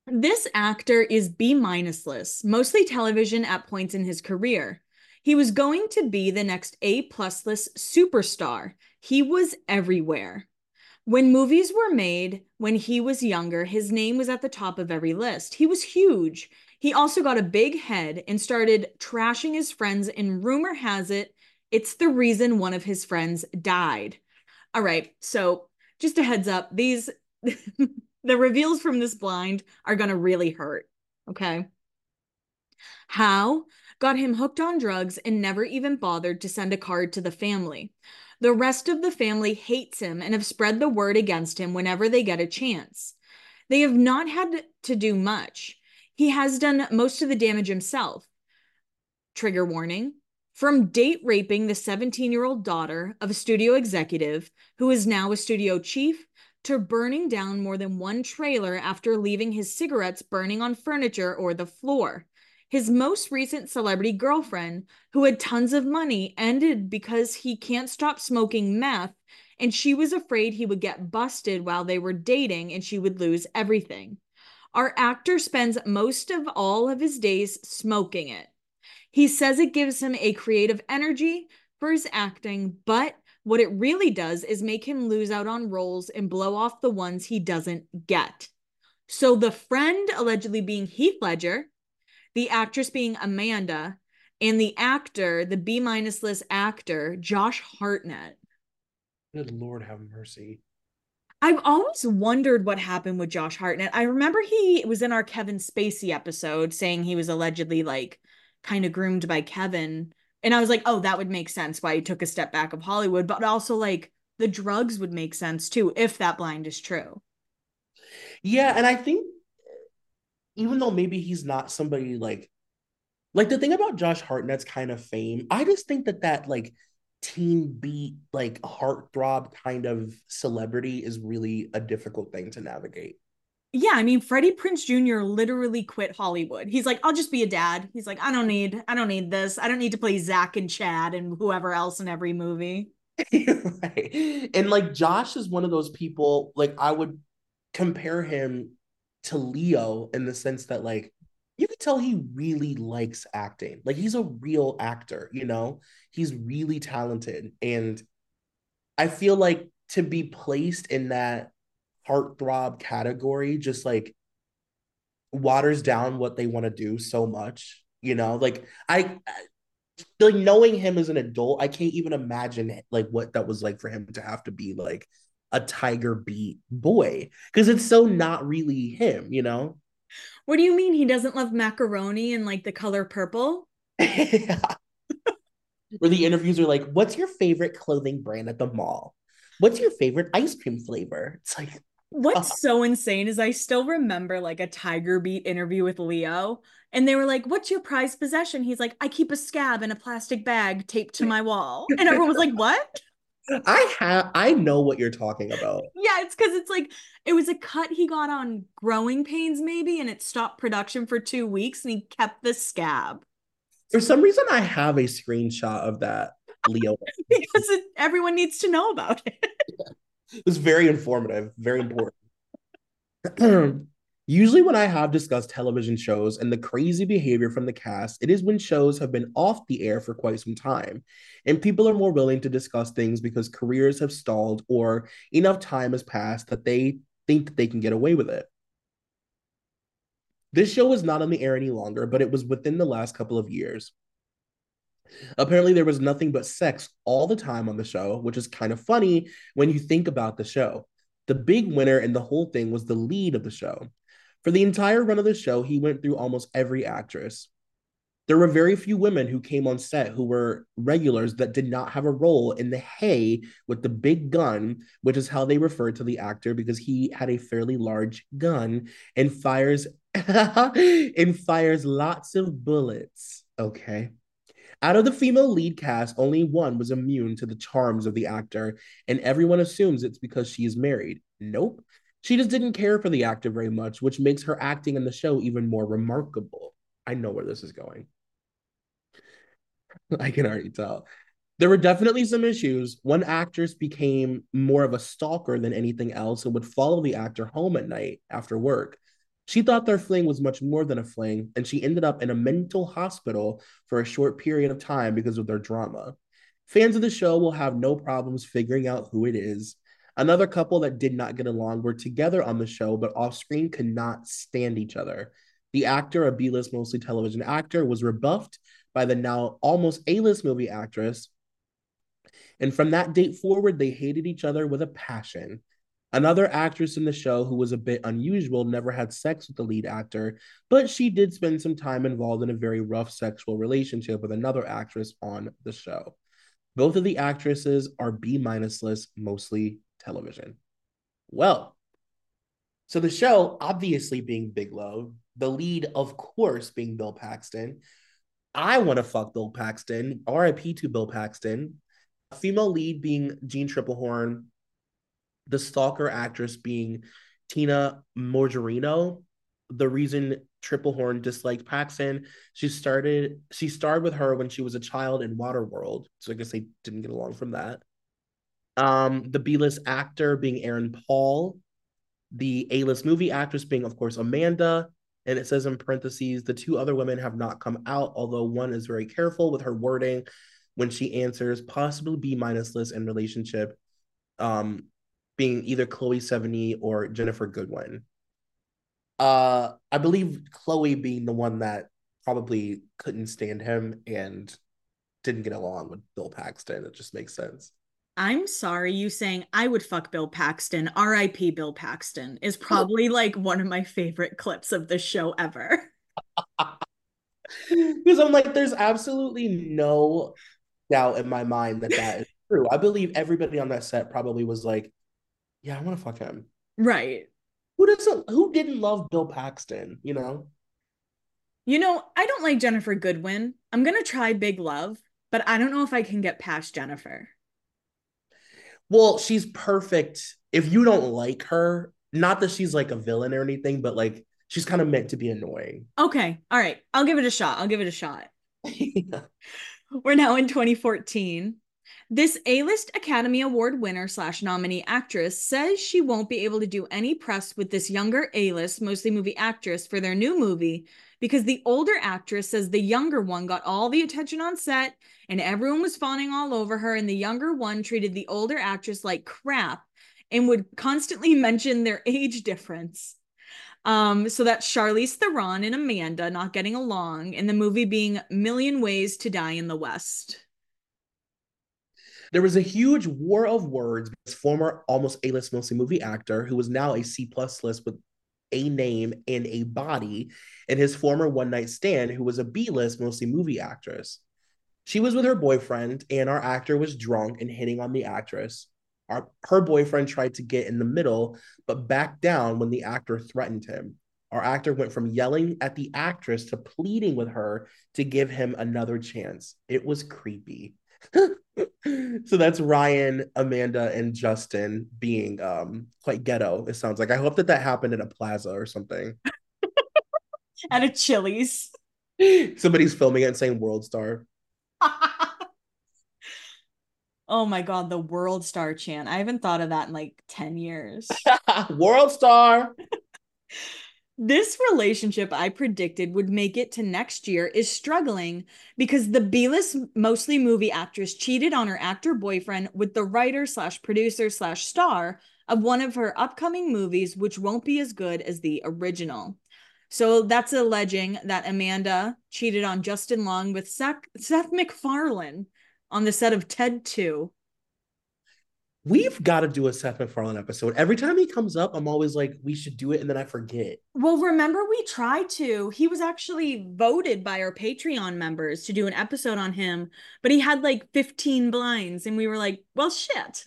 This actor is B minusless, mostly television at points in his career. He was going to be the next A plusless superstar. He was everywhere. When movies were made when he was younger, his name was at the top of every list. He was huge. He also got a big head and started trashing his friends, and rumor has it, it's the reason one of his friends died. All right, so just a heads up, these (laughs) the reveals from this blind are going to really hurt. Okay. How got him hooked on drugs and never even bothered to send a card to the family. The rest of the family hates him and have spread the word against him whenever they get a chance. They have not had to do much. He has done most of the damage himself. Trigger warning from date raping the 17 year old daughter of a studio executive who is now a studio chief to burning down more than one trailer after leaving his cigarettes burning on furniture or the floor. His most recent celebrity girlfriend, who had tons of money, ended because he can't stop smoking meth, and she was afraid he would get busted while they were dating and she would lose everything. Our actor spends most of all of his days smoking it. He says it gives him a creative energy for his acting, but what it really does is make him lose out on roles and blow off the ones he doesn't get. So the friend allegedly being Heath Ledger, the actress being Amanda, and the actor, the B minus list actor, Josh Hartnett. Good Lord have mercy. I've always wondered what happened with Josh Hartnett. I remember he was in our Kevin Spacey episode saying he was allegedly like kind of groomed by Kevin and I was like, oh, that would make sense why he took a step back of Hollywood, but also like the drugs would make sense too if that blind is true. Yeah, and I think even though maybe he's not somebody like like the thing about Josh Hartnett's kind of fame, I just think that that like teen beat like heartthrob kind of celebrity is really a difficult thing to navigate yeah, I mean, Freddie Prinze Jr. literally quit Hollywood. He's like, I'll just be a dad. He's like, I don't need, I don't need this. I don't need to play Zach and Chad and whoever else in every movie. (laughs) right. And like Josh is one of those people, like I would compare him to Leo in the sense that like you could tell he really likes acting. Like he's a real actor, you know? He's really talented. And I feel like to be placed in that heartthrob category just like waters down what they want to do so much you know? Like i like knowing him as an adult i can't even imagine like what that was like for him to have to be like a tiger beat boy because it's so not really him you know? What do you mean he doesn't love macaroni and like the color purple? Yeah. (laughs) where the interviews are like what's your favorite clothing brand at the mall? What's your favorite ice cream flavor? It's like What's uh-huh. so insane is I still remember like a Tiger Beat interview with Leo, and they were like, "What's your prized possession?" He's like, "I keep a scab in a plastic bag taped to my wall," and everyone was like, "What?" (laughs) I have I know what you're talking about. Yeah, it's because it's like it was a cut he got on Growing Pains, maybe, and it stopped production for two weeks, and he kept the scab. For some reason, I have a screenshot of that Leo (laughs) because it, everyone needs to know about it. It was very informative, very important. (clears throat) Usually, when I have discussed television shows and the crazy behavior from the cast, it is when shows have been off the air for quite some time, and people are more willing to discuss things because careers have stalled or enough time has passed that they think they can get away with it. This show is not on the air any longer, but it was within the last couple of years. Apparently, there was nothing but sex all the time on the show, which is kind of funny when you think about the show. The big winner in the whole thing was the lead of the show. For the entire run of the show, he went through almost every actress. There were very few women who came on set who were regulars that did not have a role in the hay with the big gun, which is how they referred to the actor because he had a fairly large gun and fires (laughs) and fires lots of bullets. Okay. Out of the female lead cast, only one was immune to the charms of the actor, and everyone assumes it's because she is married. Nope. She just didn't care for the actor very much, which makes her acting in the show even more remarkable. I know where this is going. (laughs) I can already tell. There were definitely some issues. One actress became more of a stalker than anything else and would follow the actor home at night after work. She thought their fling was much more than a fling, and she ended up in a mental hospital for a short period of time because of their drama. Fans of the show will have no problems figuring out who it is. Another couple that did not get along were together on the show, but off screen could not stand each other. The actor, a B list, mostly television actor, was rebuffed by the now almost A list movie actress. And from that date forward, they hated each other with a passion. Another actress in the show who was a bit unusual never had sex with the lead actor, but she did spend some time involved in a very rough sexual relationship with another actress on the show. Both of the actresses are B minus list, mostly television. Well, so the show, obviously being Big Love, the lead, of course, being Bill Paxton. I want to fuck Bill Paxton. RIP to Bill Paxton. Female lead being Jeanne Tripplehorn. The stalker actress being Tina Majorino. The reason Tripplehorn disliked Paxton, she started she starred with her when she was a child in Waterworld. So I guess they didn't get along from that. Um, the B-list actor being Aaron Paul, the A-list movie actress being, of course, Amanda, and it says in parentheses, the two other women have not come out, although one is very careful with her wording when she answers, possibly B minus list in relationship, um, being either Chloe Sevigny or Ginnifer Goodwin. Uh, I believe Chloe being the one that probably couldn't stand him and didn't get along with Bill Paxton. It just makes sense. I'm sorry, you saying I would fuck Bill Paxton, RIP Bill Paxton, is probably (laughs) like one of my favorite clips of the show ever. (laughs) because I'm like, there's absolutely no doubt in my mind that that is true. I believe everybody on that set probably was like, yeah, I want to fuck him. Right. Who doesn't who didn't love Bill Paxton, you know? You know, I don't like Ginnifer Goodwin. I'm gonna try Big Love, but I don't know if I can get past Ginnifer. Well, she's perfect. If you don't like her, not that she's like a villain or anything, but like she's kind of meant to be annoying. Okay. All right. I'll give it a shot. I'll give it a shot. (laughs) yeah. We're now in 2014. This A-list Academy Award winner slash nominee actress says she won't be able to do any press with this younger A-list, mostly movie actress for their new movie because the older actress says the younger one got all the attention on set and everyone was fawning all over her and the younger one treated the older actress like crap and would constantly (laughs) mention their age difference. Um, so that's Charlize Theron and Amanda not getting along, and the movie being Million Ways to Die in the West. There was a huge war of words. This former almost A-list mostly movie actor who was now a C plus list with a name and a body, and his former one night stand, who was a B list, mostly movie actress. She was with her boyfriend, and our actor was drunk and hitting on the actress. Our, her boyfriend tried to get in the middle, but backed down when the actor threatened him. Our actor went from yelling at the actress to pleading with her to give him another chance. It was creepy. (laughs) (laughs) so that's Ryan, Amanda, and Justin being um quite ghetto. It sounds like. I hope that that happened in a plaza or something. (laughs) at a Chili's. (laughs) Somebody's filming it and saying World Star. oh my god, the World Star chant. I haven't thought of that in like 10 years. World Star. This relationship I predicted would make it to next year is struggling because the B-list mostly movie actress cheated on her actor boyfriend with the writer slash producer slash star of one of her upcoming movies, which won't be as good as the original. So that's alleging that Amanda cheated on Justin Long with Seth, Seth MacFarlane on the set of Ted 2. We've got to do a Seth MacFarlane episode. Every time he comes up, I'm always like, we should do it, and then I forget. Well, remember we tried to. He was actually voted by our Patreon members to do an episode on him, but he had like 15 blinds, and we were like, well, shit.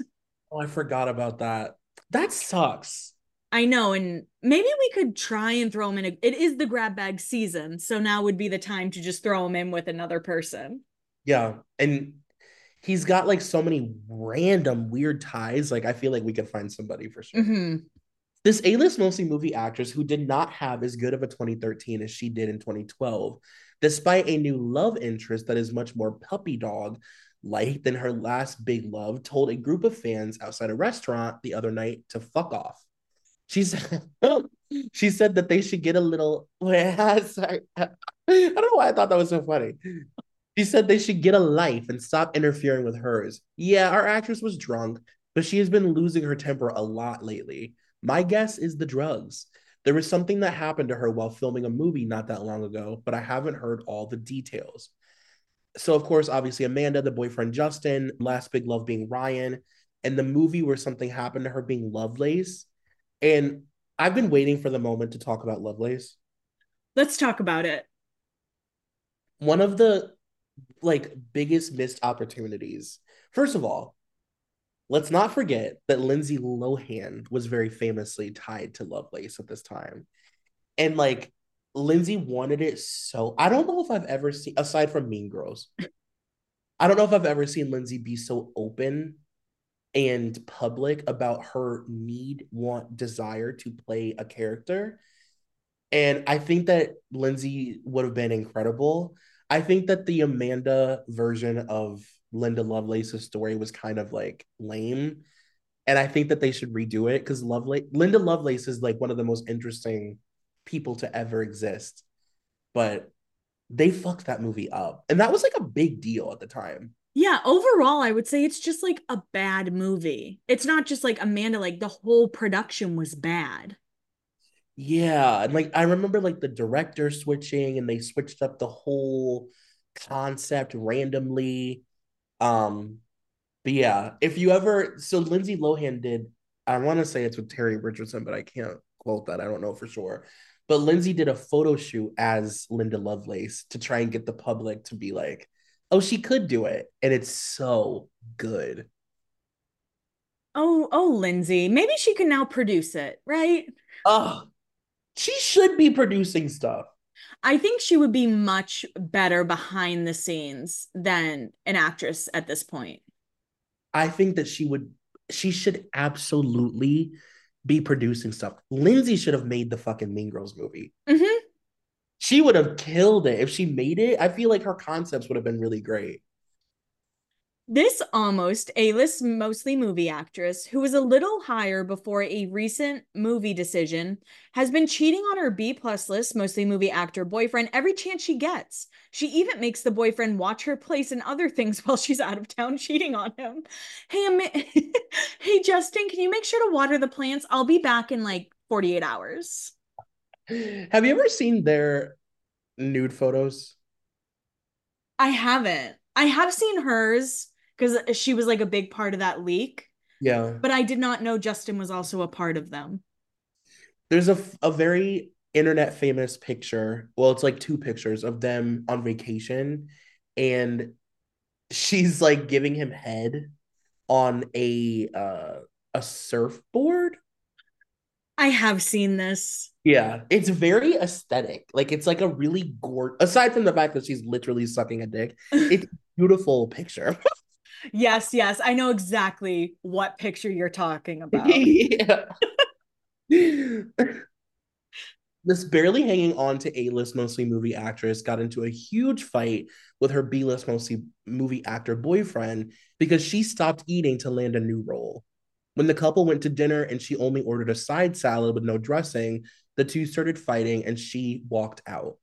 Oh, I forgot about that. That sucks. I know, and maybe we could try and throw him in. A, it is the grab bag season, so now would be the time to just throw him in with another person. Yeah, and he's got like so many random weird ties. Like I feel like we could find somebody for sure. Mm-hmm. This A-list mostly movie actress who did not have as good of a 2013 as she did in 2012 despite a new love interest that is much more puppy dog like than her last big love, told a group of fans outside a restaurant the other night to fuck off. She said, (laughs) she said that they should get a little. (laughs) Sorry. I don't know why I thought that was so funny. She said they should get a life and stop interfering with hers. Yeah, our actress was drunk, but she has been losing her temper a lot lately. My guess is the drugs. There was something that happened to her while filming a movie not that long ago, but I haven't heard all the details. So, of course, obviously, Amanda, the boyfriend Justin, last big love being Ryan, and the movie where something happened to her being Lovelace. And I've been waiting for the moment to talk about Lovelace. Let's talk about it. One of the like biggest missed opportunities. First of all, let's not forget that Lindsay Lohan was very famously tied to Lovelace at this time. And like Lindsay wanted it so I don't know if I've ever seen aside from Mean Girls. I don't know if I've ever seen Lindsay be so open and public about her need, want, desire to play a character. And I think that Lindsay would have been incredible. I think that the Amanda version of Linda Lovelace's story was kind of like lame. And I think that they should redo it because Lovelace Linda Lovelace is like one of the most interesting people to ever exist. But they fucked that movie up. And that was like a big deal at the time. Yeah, overall, I would say it's just like a bad movie. It's not just like Amanda, like the whole production was bad. Yeah, and like I remember like the director switching and they switched up the whole concept randomly. Um but yeah, if you ever so Lindsay Lohan did I want to say it's with Terry Richardson, but I can't quote that. I don't know for sure. But Lindsay did a photo shoot as Linda Lovelace to try and get the public to be like, oh, she could do it. And it's so good. Oh, oh, Lindsay. Maybe she can now produce it, right? Oh, she should be producing stuff. I think she would be much better behind the scenes than an actress at this point. I think that she would, she should absolutely be producing stuff. Lindsay should have made the fucking Mean Girls movie. Mm-hmm. She would have killed it if she made it. I feel like her concepts would have been really great. This almost A list mostly movie actress, who was a little higher before a recent movie decision, has been cheating on her B plus list mostly movie actor boyfriend every chance she gets. She even makes the boyfriend watch her place and other things (laughs) while she's out of town cheating on him. Hey, Am- (laughs) hey, Justin, can you make sure to water the plants? I'll be back in like 48 hours. Have you ever seen their nude photos? I haven't. I have seen hers because she was like a big part of that leak. Yeah. But I did not know Justin was also a part of them. There's a, a very internet famous picture. Well, it's like two pictures of them on vacation. And she's like giving him head on a uh a surfboard. I have seen this. Yeah, it's very aesthetic. Like it's like a really gorgeous. Aside from the fact that she's literally sucking a dick, it's beautiful picture. (laughs) yes, yes, I know exactly what picture you're talking (laughs) about. yeah. (laughs) this barely hanging on to A-list mostly movie actress got into a huge fight with her B-list mostly movie actor boyfriend because she stopped eating to land a new role. When the couple went to dinner and she only ordered a side salad with no dressing, the two started fighting and she walked out.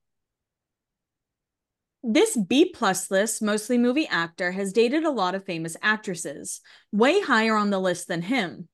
This B plus list, mostly movie actor, has dated a lot of famous actresses, way higher on the list than him.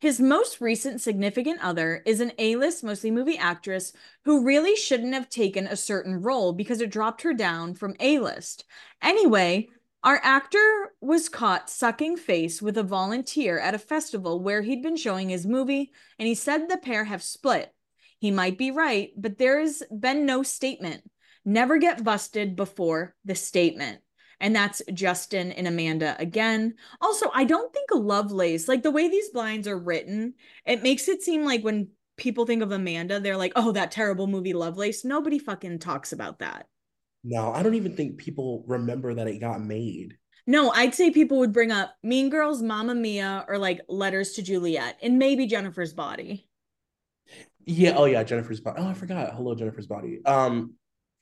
His most recent significant other is an A list, mostly movie actress who really shouldn't have taken a certain role because it dropped her down from A list. Anyway, our actor was caught sucking face with a volunteer at a festival where he'd been showing his movie, and he said the pair have split. He might be right, but there's been no statement. Never get busted before the statement. And that's Justin and Amanda again. Also, I don't think Lovelace, like the way these blinds are written, it makes it seem like when people think of Amanda, they're like, oh, that terrible movie Lovelace. Nobody fucking talks about that. No, I don't even think people remember that it got made. No, I'd say people would bring up Mean Girls, Mamma Mia, or like Letters to Juliet, and maybe Jennifer's Body. Yeah. Oh, yeah. Jennifer's Body. Oh, I forgot. Hello, Jennifer's Body. Um,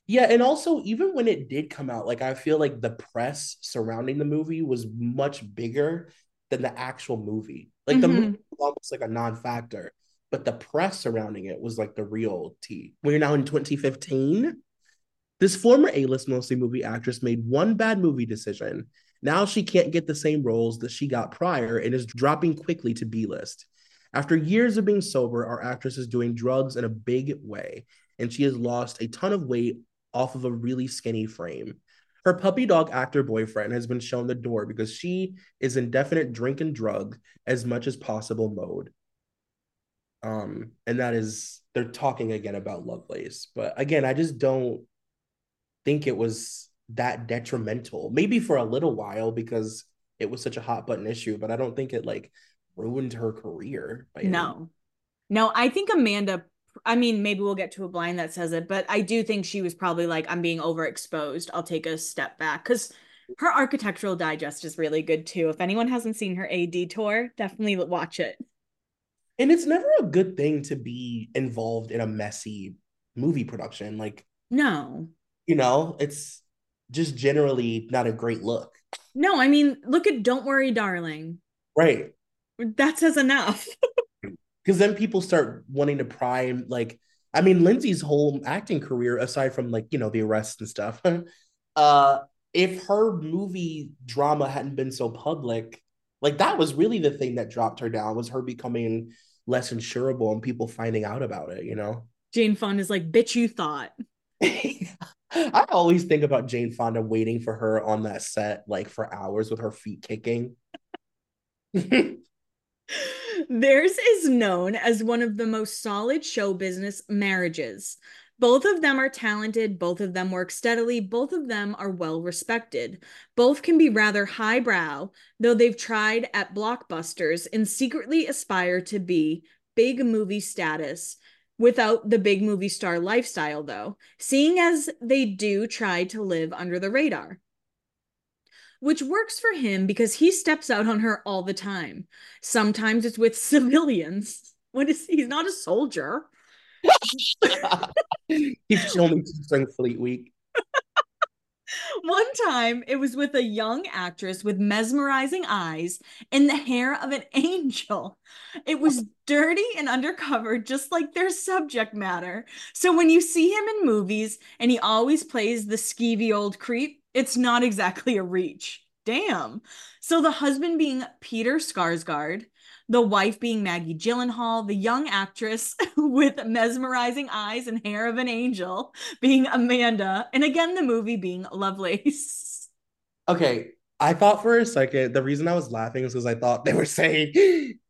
Yeah, and also even when it did come out, like I feel like the press surrounding the movie was much bigger than the actual movie. Like the Mhm. movie was almost like a non-factor, but the press surrounding it was like the real tea. We're now in 2015. This former A-list mostly movie actress made one bad movie decision. Now she can't get the same roles that she got prior and is dropping quickly to B-list. After years of being sober, our actress is doing drugs in a big way, and she has lost a ton of weight off of a really skinny frame. Her puppy dog actor boyfriend has been shown the door because she is in definite drink and drug as much as possible mode. Um, and that is they're talking again about Lovelace. But again, I just don't think it was that detrimental. Maybe for a little while because it was such a hot button issue, but I don't think it like ruined her career. by any- No. No, I think Amanda, I mean, maybe we'll get to a blind that says it, but I do think she was probably like, I'm being overexposed. I'll take a step back. Because her architectural digest is really good too. If anyone hasn't seen her AD tour, definitely watch it. And it's never a good thing to be involved in a messy movie production. Like, No. you know, it's just generally not a great look. No, I mean, look at Don't Worry, Darling. Right. That says enough. (laughs) Because then people start wanting to prime, like, I mean, Lindsay's whole acting career, aside from like, you know, the arrests and stuff, (laughs) uh, if her movie drama hadn't been so public, like that was really the thing that dropped her down was her becoming less insurable and people finding out about it, you know? Jane Fonda is like, bitch, you thought. (laughs) I always think about Jane Fonda waiting for her on that set like for hours with her feet kicking. (laughs) Theirs is known as one of the most solid show business marriages. Both of them are talented, both of them work steadily, both of them are well respected. Both can be rather highbrow, though they've tried at blockbusters and secretly aspire to be big movie status without the big movie star lifestyle, though, seeing as they do try to live under the radar which works for him because he steps out on her all the time. Sometimes it's with (laughs) civilians. What is he's not a soldier. (laughs) He's only teaching Fleet Week. (laughs) One time it was with a young actress with mesmerizing eyes and the hair of an angel. It was dirty and undercover, just like their subject matter. So when you see him in movies and he always plays the skeevy old creep, it's not exactly a reach. Damn. So the husband being Peter Sarsgaard, the wife being Maggie Gyllenhaal, the young actress (laughs) with mesmerizing eyes and hair of an angel being Amanda, and again the movie being Lovelace. Okay, I thought for a second the reason I was laughing is because I thought they were (laughs) saying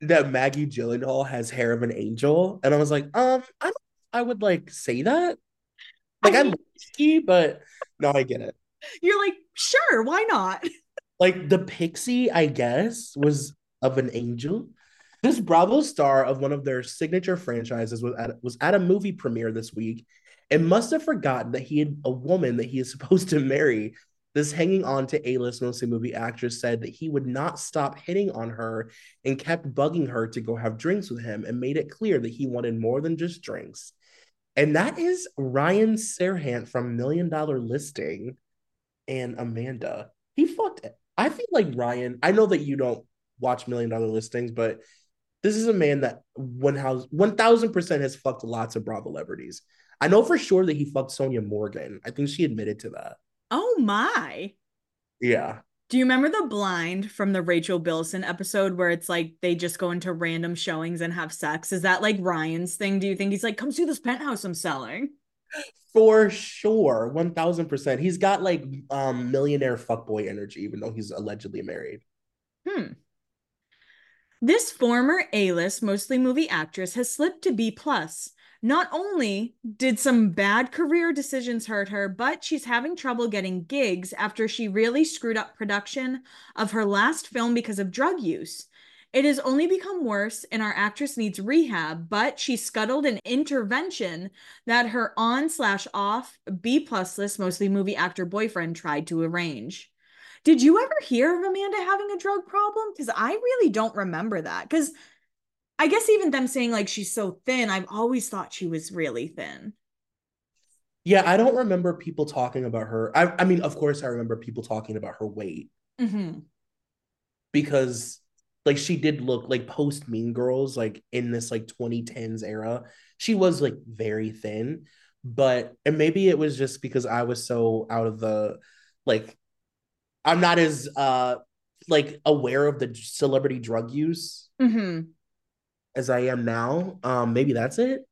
that Maggie Gyllenhaal has hair of an angel, and I was like, um, I don't, I would like say that. Like I I'm mean- risky, but no, I get it. You're like, sure, why not? (laughs) Like the pixie, I guess, was of an angel. This Bravo star of one of their signature franchises was at, was at a movie premiere this week and must have forgotten that he had a woman that he is (laughs) supposed to marry. This hanging on to A-list mostly movie actress said that he would not stop hitting on her and kept bugging her to go have drinks with him and made it clear that he wanted more than just drinks. And that is Ryan Serhant from Million Dollar Listing and Amanda. He fucked it. I feel like Ryan, I know that you don't watch Million Dollar Listings, but this is a man that one house one thousand percent has fucked lots of Bravo celebrities. I know for sure that he fucked Sonja Morgan. I think she admitted to that. Oh my. Yeah. Do you remember the blind from the Rachel Bilson episode where it's like they just go into random showings and have sex? Is that like Ryan's thing? Do you think he's like, come see this penthouse I'm selling? For sure. One thousand percent. He's got like um millionaire fuckboy energy, even though he's allegedly married. Hmm. This former A-list, mostly movie actress, has slipped to B plus. Not only did some bad career decisions hurt her, but she's having trouble getting gigs after she really screwed up production of her last film because of drug use. It has only become worse, and our actress needs rehab, but she scuttled an intervention that her on slash off B plus list, mostly movie actor boyfriend, tried to arrange. Did you ever hear of Amanda having a drug problem? Because I really don't remember that. Because I guess even them saying like she's so thin, I've always thought she was really thin. Yeah, I don't remember people talking about her. I, I mean, of course, I remember people talking about her weight Mm-hmm. because, like, she did look like post Mean Girls, like in this like 2010s era. She was like very thin, but and maybe it was just because I was so out of the like, I'm not as uh like aware of the celebrity drug use Mm-hmm. as I am now. Um, maybe that's it.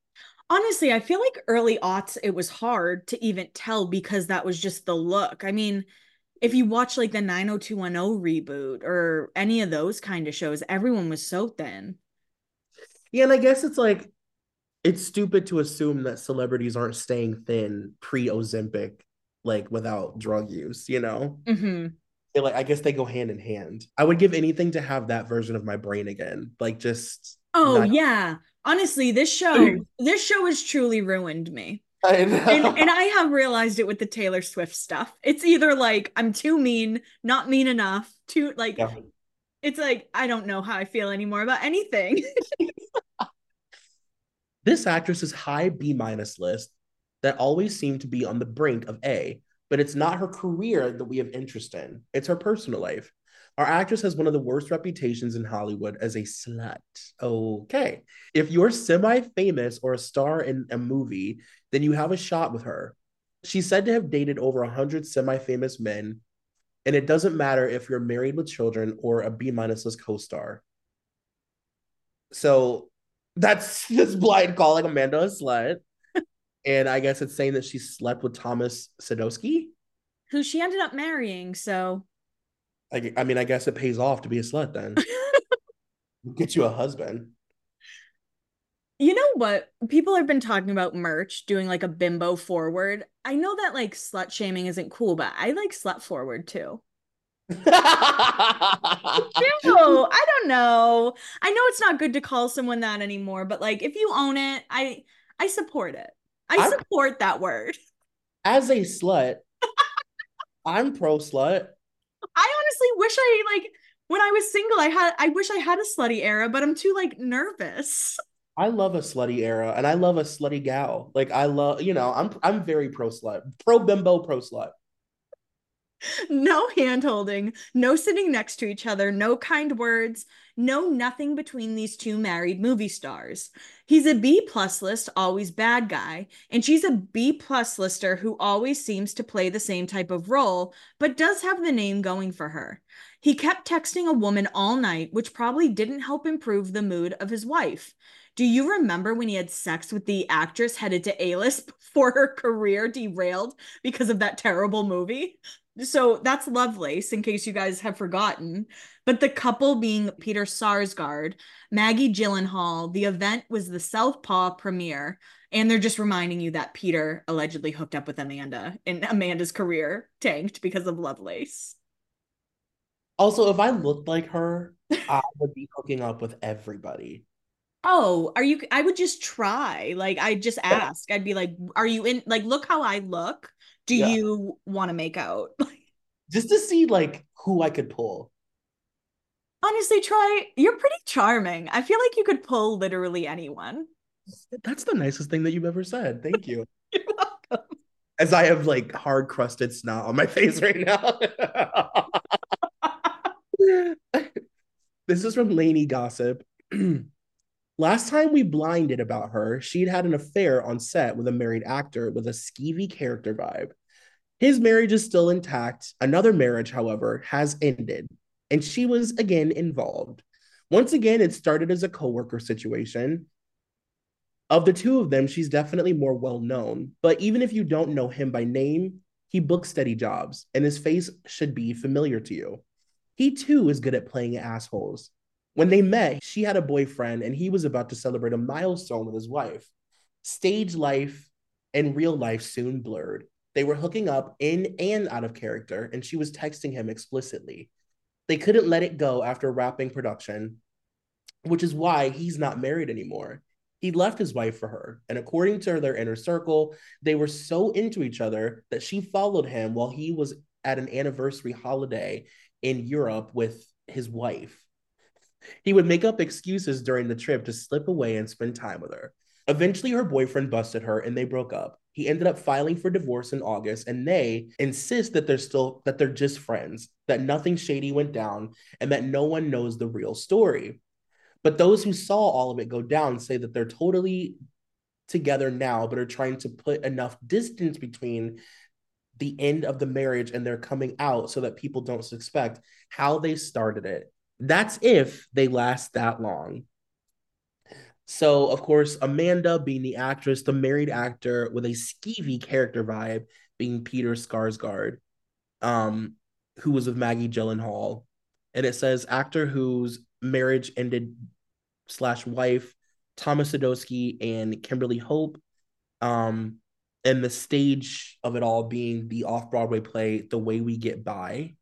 Honestly, I feel like early aughts, it was hard to even tell because that was just the look. I mean, if you watch like the 90210 reboot or any of those kind of shows, everyone was so thin. Yeah, and I guess it's like it's stupid to assume that celebrities aren't staying thin pre Ozempic, like without drug use, you know? Mm-hmm. Like I guess they go hand in hand. I would give anything to have that version of my brain again. Like just Oh not- yeah. Honestly, this show, (clears throat) this show has truly ruined me. I know. And and I have realized it with the Taylor Swift stuff. It's either like I'm too mean, not mean enough, too like Yeah. it's like I don't know how I feel anymore about anything. (laughs) This actress's high B minus list that always seemed to be on the brink of A, but it's not her career that we have interest in. It's her personal life. Our actress has one of the worst reputations in Hollywood as a slut. Okay. If you're semi famous or a star in a movie, then you have a shot with her. She's said to have dated over 100 semi famous men, and it doesn't matter if you're married with children or a B minus list co star. So that's (laughs) this blind calling Amanda a slut. (laughs) and I guess it's saying that she slept with Thomas Sadoski. Who she ended up marrying, so I, I mean, I guess it pays off to be a slut then. (laughs) Get you a husband. You know what? People have been talking about merch doing like a bimbo forward. I know that like slut shaming isn't cool, but I like slut forward too. (laughs) Ew, I don't know. I know it's not good to call someone that anymore, but like if you own it, I I support it. I I'm- support that word. As a slut, I'm pro slut. I honestly wish I like when I was single, I had I wish I had a slutty era, but I'm too like nervous. I love a slutty era and I love a slutty gal. Like I love, you know, I'm I'm very pro slut. Pro bimbo, pro slut. no hand holding, no sitting next to each other, no kind words, no nothing between these two married movie stars. He's a B plus list, always bad guy, and she's a B plus lister who always seems to play the same type of role, but does have the name going for her. He kept texting a woman all night, which probably didn't help improve the mood of his wife. Do you remember when he had sex with the actress headed to A-list (laughs) before her career derailed because of that terrible movie? So that's Lovelace, in case you guys have forgotten. But the couple being Peter Sarsgaard, Maggie Gyllenhaal, the event was the Southpaw premiere. And they're just reminding you that Peter allegedly hooked up with Amanda and Amanda's career tanked because of Lovelace. Also, if I looked like her, I would be hooking up with everybody. Oh, are you? I would just try. Like, I'd just ask. I'd be like, are you in? Like, look how I look. Do Yeah. you want to make out? (laughs) Just to see like who I could pull. Honestly, try. You're pretty charming. I feel like you could pull literally anyone. That's the nicest thing that you've ever said. Thank you. (laughs) You're welcome. As I have like hard crusted snot on my (laughs) face right now. this is from Lainey Gossip. (clears throat) Last time we blinded about her, she'd had an affair on set with a married actor with a skeevy character vibe. His marriage is still intact. Another marriage, however, has ended, and she was again involved. Once again, it started as a coworker situation. Of the two of them, she's definitely more well known, but even if you don't know him by name, he books steady jobs, and his face should be familiar to you. He too is good at playing assholes. When they met, she had a boyfriend and he was about to celebrate a milestone with his wife. Stage life and real life soon blurred. They were hooking up in and out of character, and she was texting him explicitly. They couldn't let it go after wrapping production, which is why he's not married anymore. He left his wife for her, and according to their inner circle, they were so into each other that she followed him while he was at an anniversary holiday in Europe with his wife. He would make up excuses during the trip to slip away and spend time with her. Eventually, her boyfriend busted her and they broke up. He ended up filing for divorce in August, and they insist that they're still that they're just friends, that nothing shady went down, and that no one knows the real story. But those who saw all of it go down say that they're totally together now, but are trying to put enough distance between the end of the marriage and their coming out so that people don't suspect how they started it. That's if they last that long. So, of course, Amanda being the actress, the married actor with a skeevy character vibe, being Peter Sarsgaard, um, who was with Maggie Gyllenhaal. And it says actor whose marriage ended slash wife, Thomas Sadoski and Kimberly Hope. Um, and the stage of it all being the off-Broadway play The Way We Get By.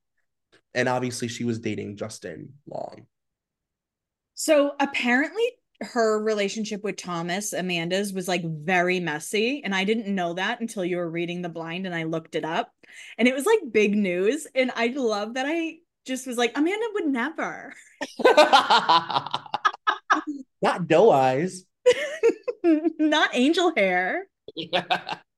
And obviously she was dating Justin Long. So apparently her relationship with Thomas, Amanda's, was like very messy. And I didn't know that until you were reading The Blind and I looked it up. And it was like big news. And I love that I just was like, Amanda would never. (laughs) Not doe eyes. (laughs) Not angel hair. (laughs)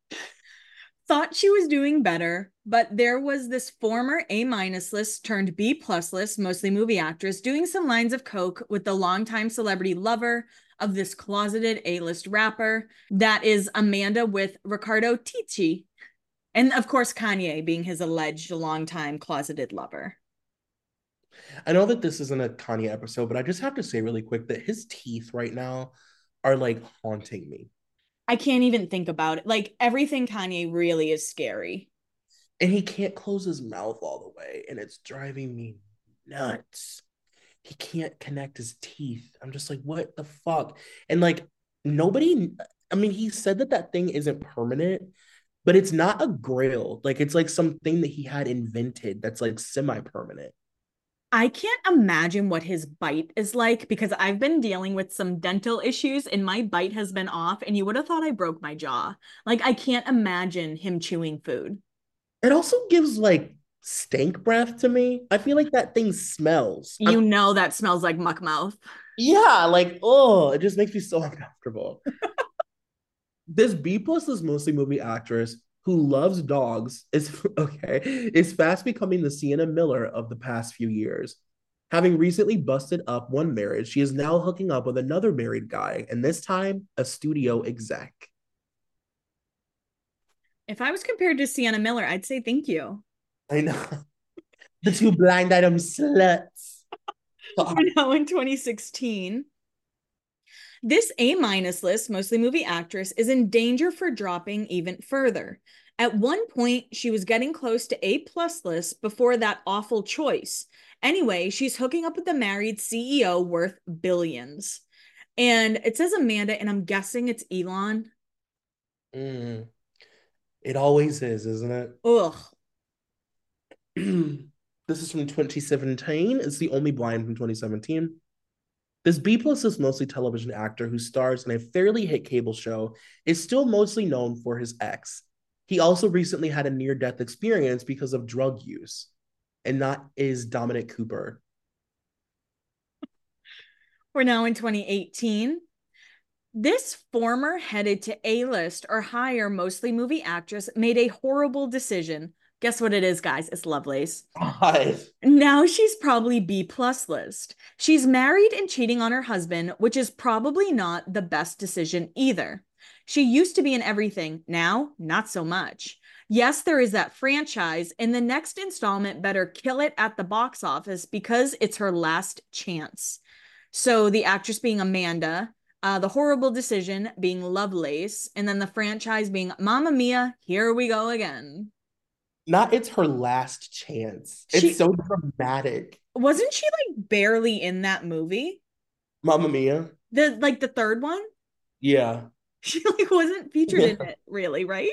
Thought she was doing better, but there was this former A minus list turned B plus list, mostly movie actress, doing some lines of coke with the longtime celebrity lover of this closeted A list rapper. That is Amanda with Riccardo Tisci. And of course, Kanye being his alleged longtime closeted lover. I know that this isn't a Kanye episode, but I just have to say really quick that his teeth right now are like haunting me. I can't even think about it. Like everything Kanye really is scary. And he can't close his mouth all the way, and it's driving me nuts. He can't connect his teeth. I'm just like, what the fuck? And like, nobody, I mean, he said that that thing isn't permanent, but it's not a grail. Like, it's like something that he had invented that's like semi permanent. I can't imagine what his bite is like because I've been dealing with some dental issues and my bite has been off, and you would have thought I broke my jaw. Like, I can't imagine him chewing food. It also gives like stank breath to me. I feel like that thing smells. You I'm... know that smells like muck mouth. Yeah, like, oh, it just makes me so uncomfortable. (laughs) this B plus is mostly movie actress who loves dogs, is (laughs) okay, is fast becoming the Sienna Miller of the past few years. Having recently busted up one marriage, she is now hooking up with another married guy, and this time a studio exec. If I was compared to Sienna Miller, I'd say thank you. I know. (laughs) the two blind item sluts. (laughs) We're now in 2016. This A minus list, mostly movie actress, is in danger for dropping even further. At one point, she was getting close to A plus list before that awful choice. Anyway, she's hooking up with the married CEO worth billions. And it says Amanda, and I'm guessing it's Elon. Mm. It always is, isn't it? Ugh. (clears throat) this is from 2017. It's the only blind from 2017. This B plus is mostly television actor who stars in a fairly hit cable show is still mostly known for his ex. He also recently had a near death experience because of drug use, and that is Dominic Cooper. We're now in 2018. This former headed to A list or higher, mostly movie actress, made a horrible decision Guess what it is, guys? It's Lovelace. God. Now she's probably B plus list. She's married and cheating on her husband, which is probably not the best decision either. She used to be in everything. Now, not so much. Yes, there is that franchise, and the next installment better kill it at the box office because it's her last chance. So the actress being Amanda, uh, the horrible decision being Lovelace, and then the franchise being Mamma Mia, here we go again not it's her last chance. She, it's so dramatic. Wasn't she like barely in that movie? Mamma Mia. The like the third one? Yeah. (laughs) She like wasn't featured yeah. in it really, right?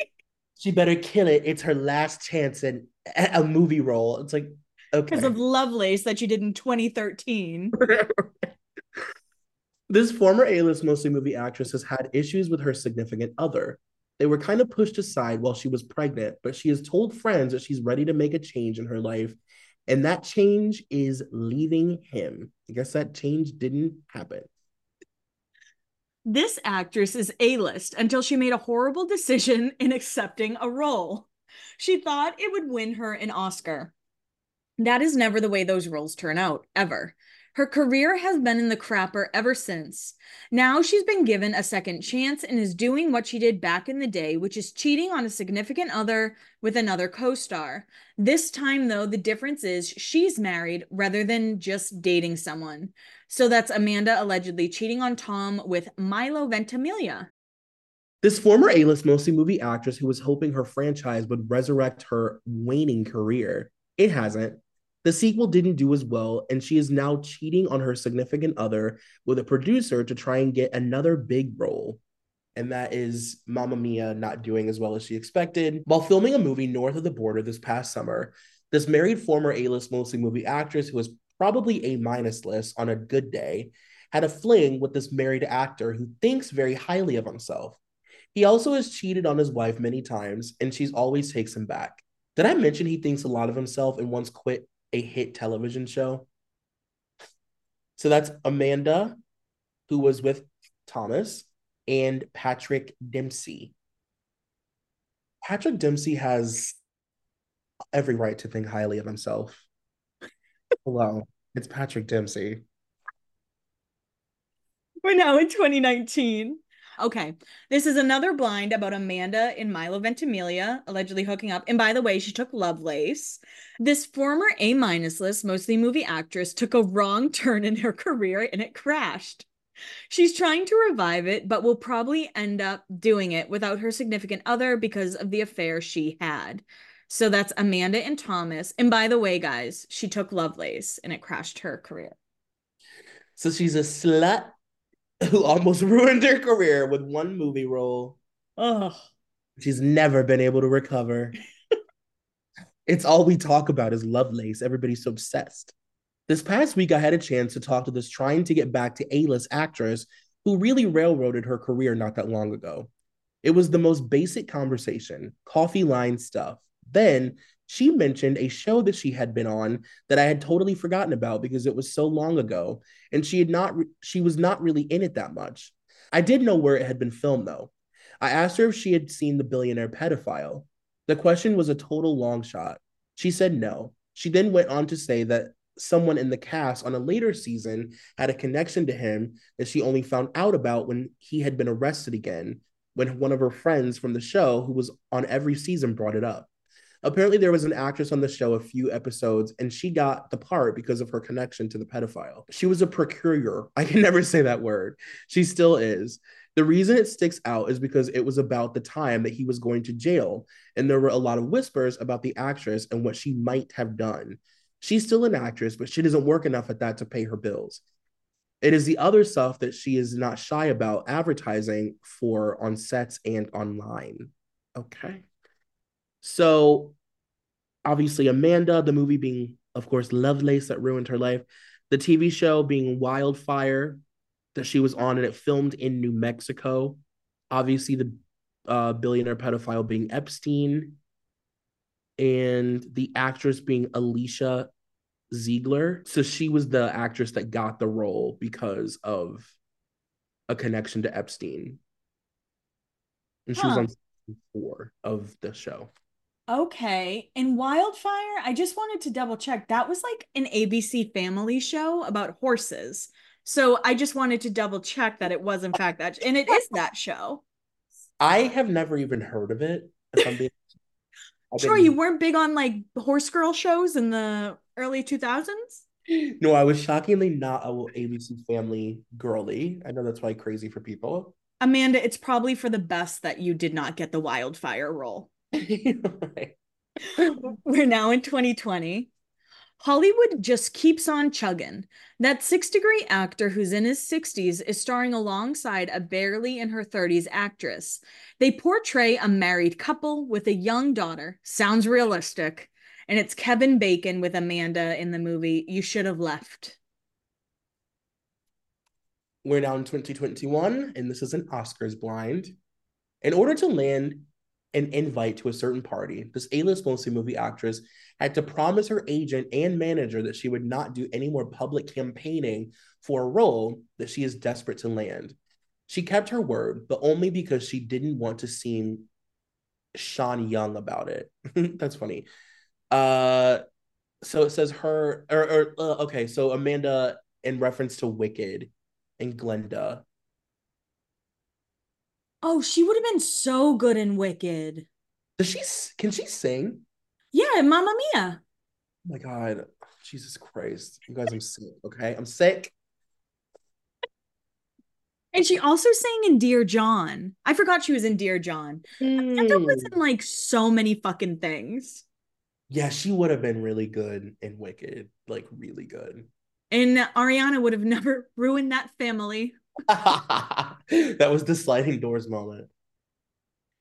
She better kill it. It's her last chance in a movie role. It's like okay. Because of Lovelace that she did in 2013. (laughs) this former A-list mostly movie actress has had issues with her significant other. They were kind of pushed aside while she was pregnant, but she has told friends that she's ready to make a change in her life. And that change is leaving him. I guess that change didn't happen. This actress is A list until she made a horrible decision in accepting a role. She thought it would win her an Oscar. That is never the way those roles turn out, ever. Her career has been in the crapper ever since. Now she's been given a second chance and is doing what she did back in the day, which is cheating on a significant other with another co star. This time, though, the difference is she's married rather than just dating someone. So that's Amanda allegedly cheating on Tom with Milo Ventimiglia. This former A list mostly movie actress who was hoping her franchise would resurrect her waning career. It hasn't. The sequel didn't do as well, and she is now cheating on her significant other with a producer to try and get another big role. And that is Mamma Mia not doing as well as she expected. While filming a movie north of the border this past summer, this married former A list mostly movie actress who was probably A minus list on a good day had a fling with this married actor who thinks very highly of himself. He also has cheated on his wife many times, and she's always takes him back. Did I mention he thinks a lot of himself and once quit a hit television show. So that's Amanda, who was with Thomas, and Patrick Dempsey. Patrick Dempsey has every right to think highly of himself. (laughs) Hello, it's Patrick Dempsey. We're now in 2019. Okay. This is another blind about Amanda and Milo Ventimiglia allegedly hooking up. And by the way, she took Lovelace. This former A minus list, mostly movie actress, took a wrong turn in her career and it crashed. She's trying to revive it, but will probably end up doing it without her significant other because of the affair she had. So that's Amanda and Thomas. And by the way, guys, she took Lovelace and it crashed her career. So she's a slut (coughs) who almost (laughs) ruined her career with one movie role. Oh, she's never been able to recover. (laughs) it's all we talk about is Lovelace. Everybody's so obsessed. This past week, I had a chance to talk to this trying to get back to A list actress who really railroaded her career not that long ago. It was the most basic conversation, coffee line stuff. Then she mentioned a show that she had been on that I had totally forgotten about because it was so long ago and she had not re- she was not really in it that much. I did know where it had been filmed though. I asked her if she had seen The Billionaire Pedophile. The question was a total long shot. She said no. She then went on to say that someone in the cast on a later season had a connection to him that she only found out about when he had been arrested again, when one of her friends from the show who was on every season brought it up. Apparently, there was an actress on the show a few episodes, and she got the part because of her connection to the pedophile. She was a procurer. I can (laughs) never say that word. She still is. The reason it sticks out is because it was about the time that he was going to jail, and there were a lot of whispers about the actress and what she might have done. She's still an actress, but she doesn't work enough at that to pay her bills. It is the other stuff that she is not shy about advertising for on sets and online. Okay. So obviously Amanda, the movie being, of course, Lovelace that ruined her life, the TV show being Wildfire that she was on and it filmed in New Mexico. Obviously, the uh, billionaire pedophile being Epstein, and the actress being Alicia Ziegler. So she was the actress that got the role because of a connection to Epstein. And she huh. was on four of the show. Okay. And Wildfire, I just wanted to double check. That was like an ABC family show about horses. So I just wanted to double check that it was in fact that and it is that show. I have never even heard of it. If Sure, you weren't big on like horse girl shows in the early 2000s? No, I was shockingly not a ABC family girly. I know that's why crazy for people. Amanda, it's probably for the best that you did not get the wildfire role. (laughs) right. We're now in 2020. Hollywood just keeps on chugging. That six degree actor who's in his 60s is starring alongside a barely in her 30s actress. They portray a married couple with a young daughter. Sounds realistic. And it's Kevin Bacon with Amanda in the movie You Should Have Left. We're now in 2021, and this is an Oscars blind. In order to land an invite to a certain party, this A-list mostly movie actress had to promise her agent and manager that she would not do any more public campaigning for a role that she is desperate to land. She kept her word, but only because she didn't want to seem Sean Young about it. (laughs) That's funny. Uh, so it says her, or, or uh, okay, so Amanda in reference to Wicked and Glinda. Oh, she would have been so good in Wicked. Does she? Can she sing? Yeah, Mamma Mia. Oh my God, Jesus Christ, you guys, I'm sick. Okay, I'm sick. And she also sang in Dear John. I forgot she was in Dear John. Mm. Was in like so many fucking things. Yeah, she would have been really good in Wicked, like really good. And Ariana would have (laughs) never ruined that family. (laughs) that was the sliding doors moment.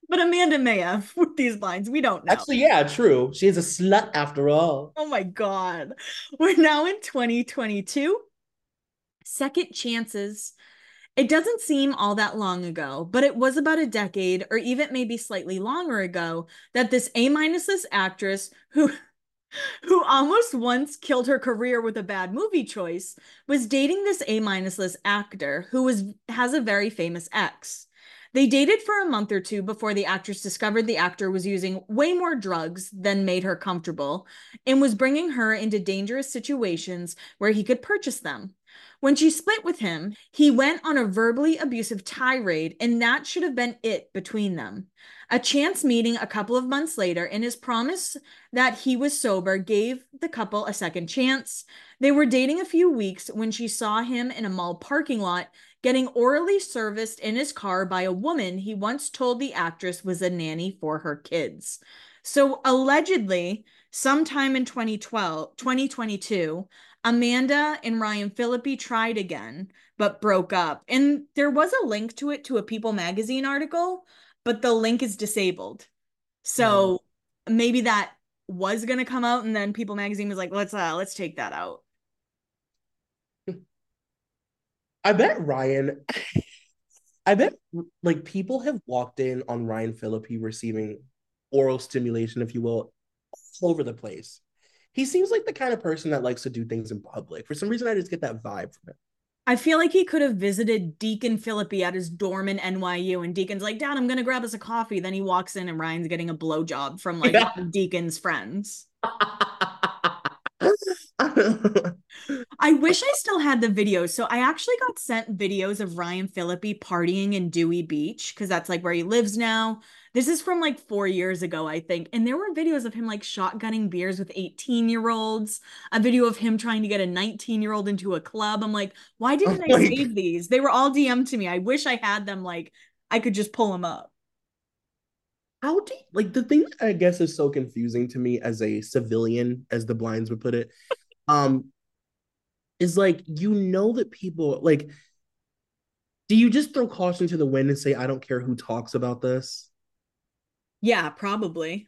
But Amanda may have (laughs) with these lines. We don't know. Actually, yeah, true. She is a slut after all. Oh my God. We're now in 2022. Second chances. It doesn't seem all that long ago, but it was about a decade or even maybe slightly longer ago that this A minus list actress who who almost once killed her career with a bad movie choice was dating this A minus list actor who was has a very famous ex. They dated for a month or two before the actress discovered the actor was using way more drugs than made her comfortable and was bringing her into dangerous situations where he could purchase them. When she split with him, he went on a verbally abusive tirade, and that should have been it between them. A chance meeting a couple of months later and his promise that he was sober gave the couple a second chance. They were dating a few weeks when she saw him in a mall parking lot getting orally serviced in his car by a woman he once told the actress was a nanny for her kids. So allegedly, sometime in 2012, 2022, Amanda and Ryan Phillippe tried again, but broke up. And there was a link to it to a People magazine article, but the link is disabled. So maybe that was going to come out and then People magazine was like, "Let's uh let's take that out." I bet Ryan I bet like people have walked in on Ryan Phillippe receiving oral stimulation, if you will, all over the place he seems like the kind of person that likes to do things in public. For some reason, I just get that vibe from him. I feel like he could have visited Deacon Phillippe at his dorm in NYU, and Deacon's like, "Dad, I'm gonna grab us a coffee." Then he walks in, and Ryan's getting a blowjob from like yeah. Deacon's friends. (laughs) I wish I still had the videos. So I actually got sent videos of Ryan Phillippe partying in Dewey Beach because that's like where he lives now. This is from like four years ago, I think. And there were videos of him like shotgunning beers with 18 year olds, a video of him trying to get a 19 year old into a club. I'm like, why didn't oh I save these? They were all DM to me. I wish I had them. Like, I could just pull them up. How do you, like the thing I guess is so confusing to me as a civilian, as the blinds would put it, um, is like you know that people like do you just throw caution to the wind and say i don't care who talks about this yeah probably.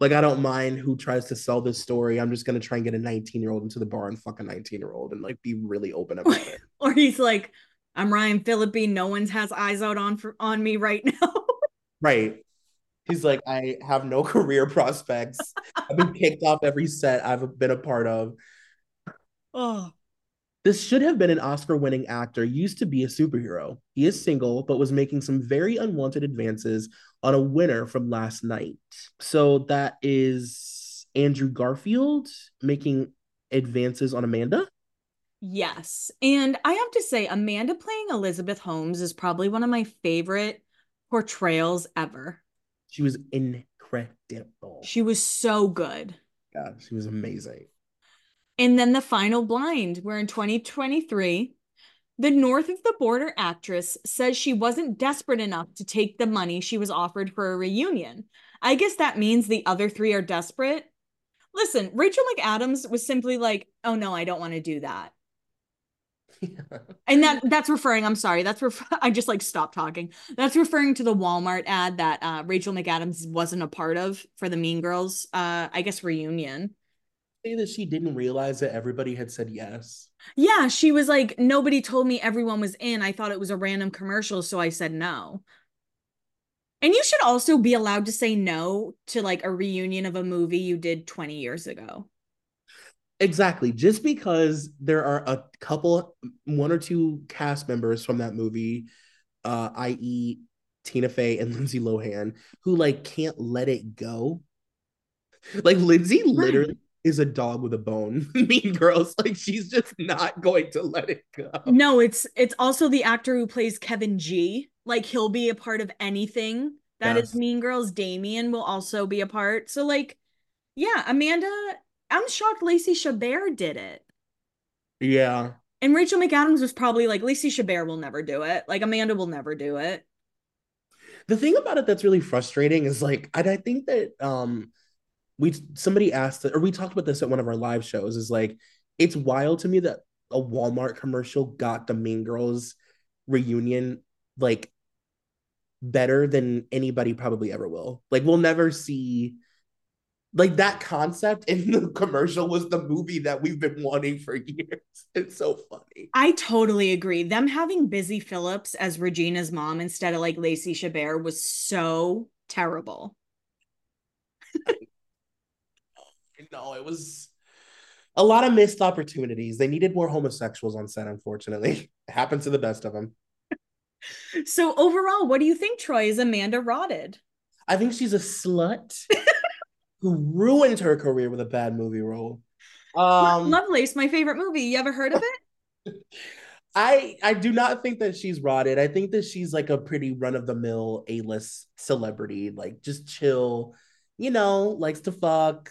Like i don't mind who tries to sell this story. I'm just going to try and get a 19 year old into the bar and fuck a 19 year old and like be really open about it. (laughs) Or he's like i'm ryan phillippe. No one's has eyes out on for on me right now. (laughs) Right. He's like i have no (laughs) career prospects. I've been kicked off every set i've been a part of. Oh. This should have been an Oscar winning actor, used to be a superhero. He is single, but was making some very unwanted advances on a winner from last night. So that is Andrew Garfield making advances on Amanda. Yes. And I have to say, Amanda playing Elizabeth Holmes is probably one of my favorite portrayals ever. She was incredible. She was so good. Yeah, she was amazing. And then the final blind, where in 2023, the north of the border actress says she wasn't desperate enough to take the money she was offered for a reunion. I guess that means the other three are desperate. Listen, Rachel McAdams was simply like, "Oh no, I don't want to do that." and that that's referring i'm sorry that's ref- (laughs) i just like stopped talking that's referring to the walmart ad that uh, rachel mcadams wasn't a part of for the mean girls uh i guess reunion say that she didn't realize that everybody had said yes? Yeah, she was like, nobody told me everyone was in. I thought it was a random commercial, so I said no. And you should also be allowed to say no to like a reunion of a movie you did 20 years ago. Exactly. Just because there are a couple, one or two cast members from that movie uh, i.e., Tina Fey and (laughs) Lindsay Lohan, who like can't let it go. Like Lindsay literally. Is a dog with a bone. (laughs) mean Girls, like she's just not going to let it go. No, it's it's also the actor who plays Kevin G. Like he'll be a part of anything that yes. is Mean Girls. Damian will also be a part. So like, yeah, Amanda. I'm shocked Lacey Chabert did it. Yeah. And Rachel McAdams was probably like, Lacey Chabert will never do it. Like Amanda will never do it. The thing about it that's really frustrating is like, I, I think that um we somebody asked or we talked about this at one of our live shows, is like, it's wild to me that a Walmart commercial got the Mean Girls reunion like better than anybody probably ever will. Like we'll never see like that concept in the commercial was the movie that we've been wanting for (laughs) years. It's so funny. I totally agree. Them having Busy Phillips as Regina's mom instead of like Lacey Chabert was so terrible. No, it was a lot of missed opportunities. They needed more homosexuals on set, unfortunately. (laughs) It happens to the best of them. So overall, what do you think, Troy? Is Amanda rotted? I think she's a slut who ruined her career with a bad movie role. Um, Lovelace, my favorite movie. You ever heard of it? (laughs) I I do not think that she's rotted. I think that she's like a pretty run of the mill A list celebrity, like just chill, you know, likes to fuck,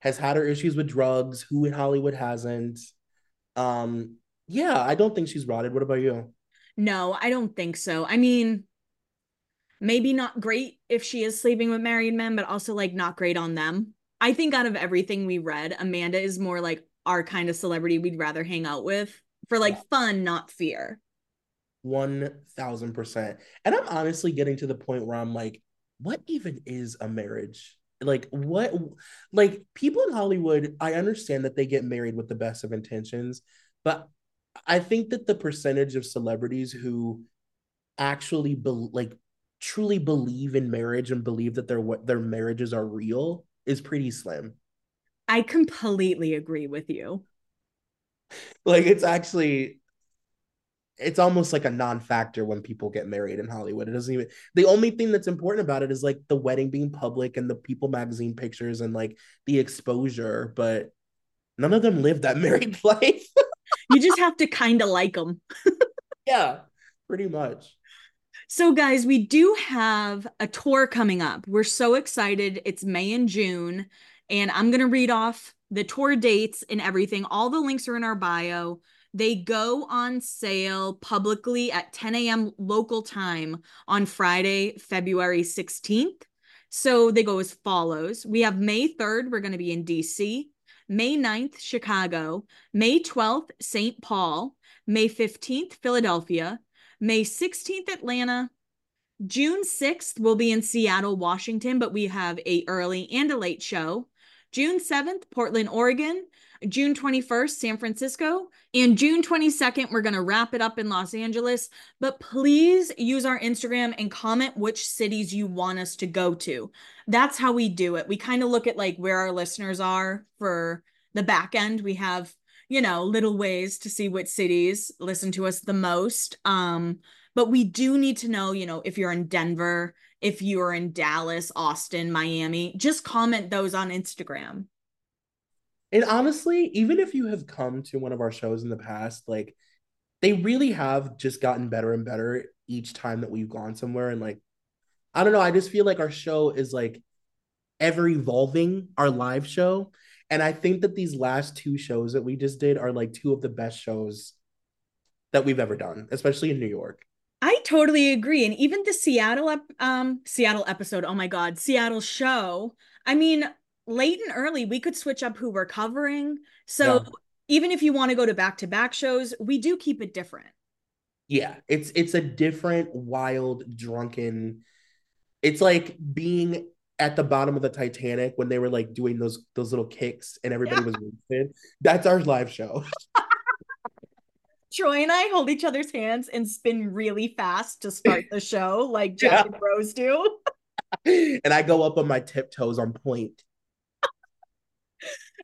has had her issues with drugs. Who in Hollywood hasn't? Um, yeah, I don't think she's rotted. What about you? No, I don't think so. I mean, maybe not great if she is sleeping with married men, but also like not great on them. I think out of everything we read, Amanda is more like our kind of celebrity we'd rather hang out with for like fun, not fear. 1000%. And I'm honestly getting to the point where I'm like, what even is a marriage? Like, what, like, people in Hollywood, I understand that they get married with the best of intentions, but I think that the percentage of celebrities who actually be, like truly believe in marriage and believe that their what their marriages are real is pretty slim. I completely agree with you. (laughs) Like it's actually it's almost like a non-factor when people get married in Hollywood. It doesn't even the only thing that's important about it is like the wedding being public and the People magazine pictures and like the exposure, but none of them live that (laughs) married life. (laughs) you just have to kind of like them. yeah, pretty much. So, guys, we do have a tour coming up. We're so excited. It's May and June, and I'm going to read off the tour dates and everything. All the links are in our bio. They go on sale publicly at 10 a.m. local time on Friday, February 16th. So they go as follows We have May 3rd, we're going to be in DC. May 9th, Chicago. May 12th, St. Paul. May 15th, Philadelphia. May 16th, Atlanta. June 6th, we'll be in Seattle, Washington, but we have a early and a late show. June 7th, Portland, Oregon. June 21st, San Francisco. And June 22nd, we're going to wrap it up in Los Angeles. But please use our Instagram and comment which cities you want us to go to. That's how we do it. We kind of look at like where our listeners are for the back end. We have you know, little ways to see which cities listen to us the most. Um, but we do need to know, you know, if you're in Denver, if you're in Dallas, Austin, Miami, just comment those on Instagram. And honestly, even if you have come to one of our shows in the past, like they really have just gotten better and better each time that we've gone somewhere. And like, I don't know, I just feel like our show is like ever evolving, our live show. And I think that these last two shows that we just did are like two of the best shows that we've ever done, especially in New York. I totally agree. And even the Seattle um Seattle episode, oh my god, Seattle show. I mean, late and early, we could switch up who we're covering. So yeah. even if you want to go to back-to-back shows, we do keep it different. Yeah, it's it's a different, wild, drunken. It's like being at the bottom of the Titanic when they were like doing those those little kicks and everybody yeah. was wasted. That's our live show. (laughs) Troy and I hold each other's hands and spin really fast to start the show, like Jack (laughs) yeah. and Rose do. (laughs) and I go up on my tiptoes on point.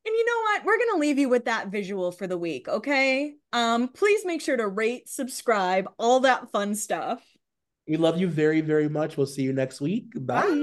And you know what? We're gonna leave you with that visual for the week, okay? Um, please make sure to rate, subscribe, all that fun stuff. We love you very, very much. We'll see you next week. Bye. Bye.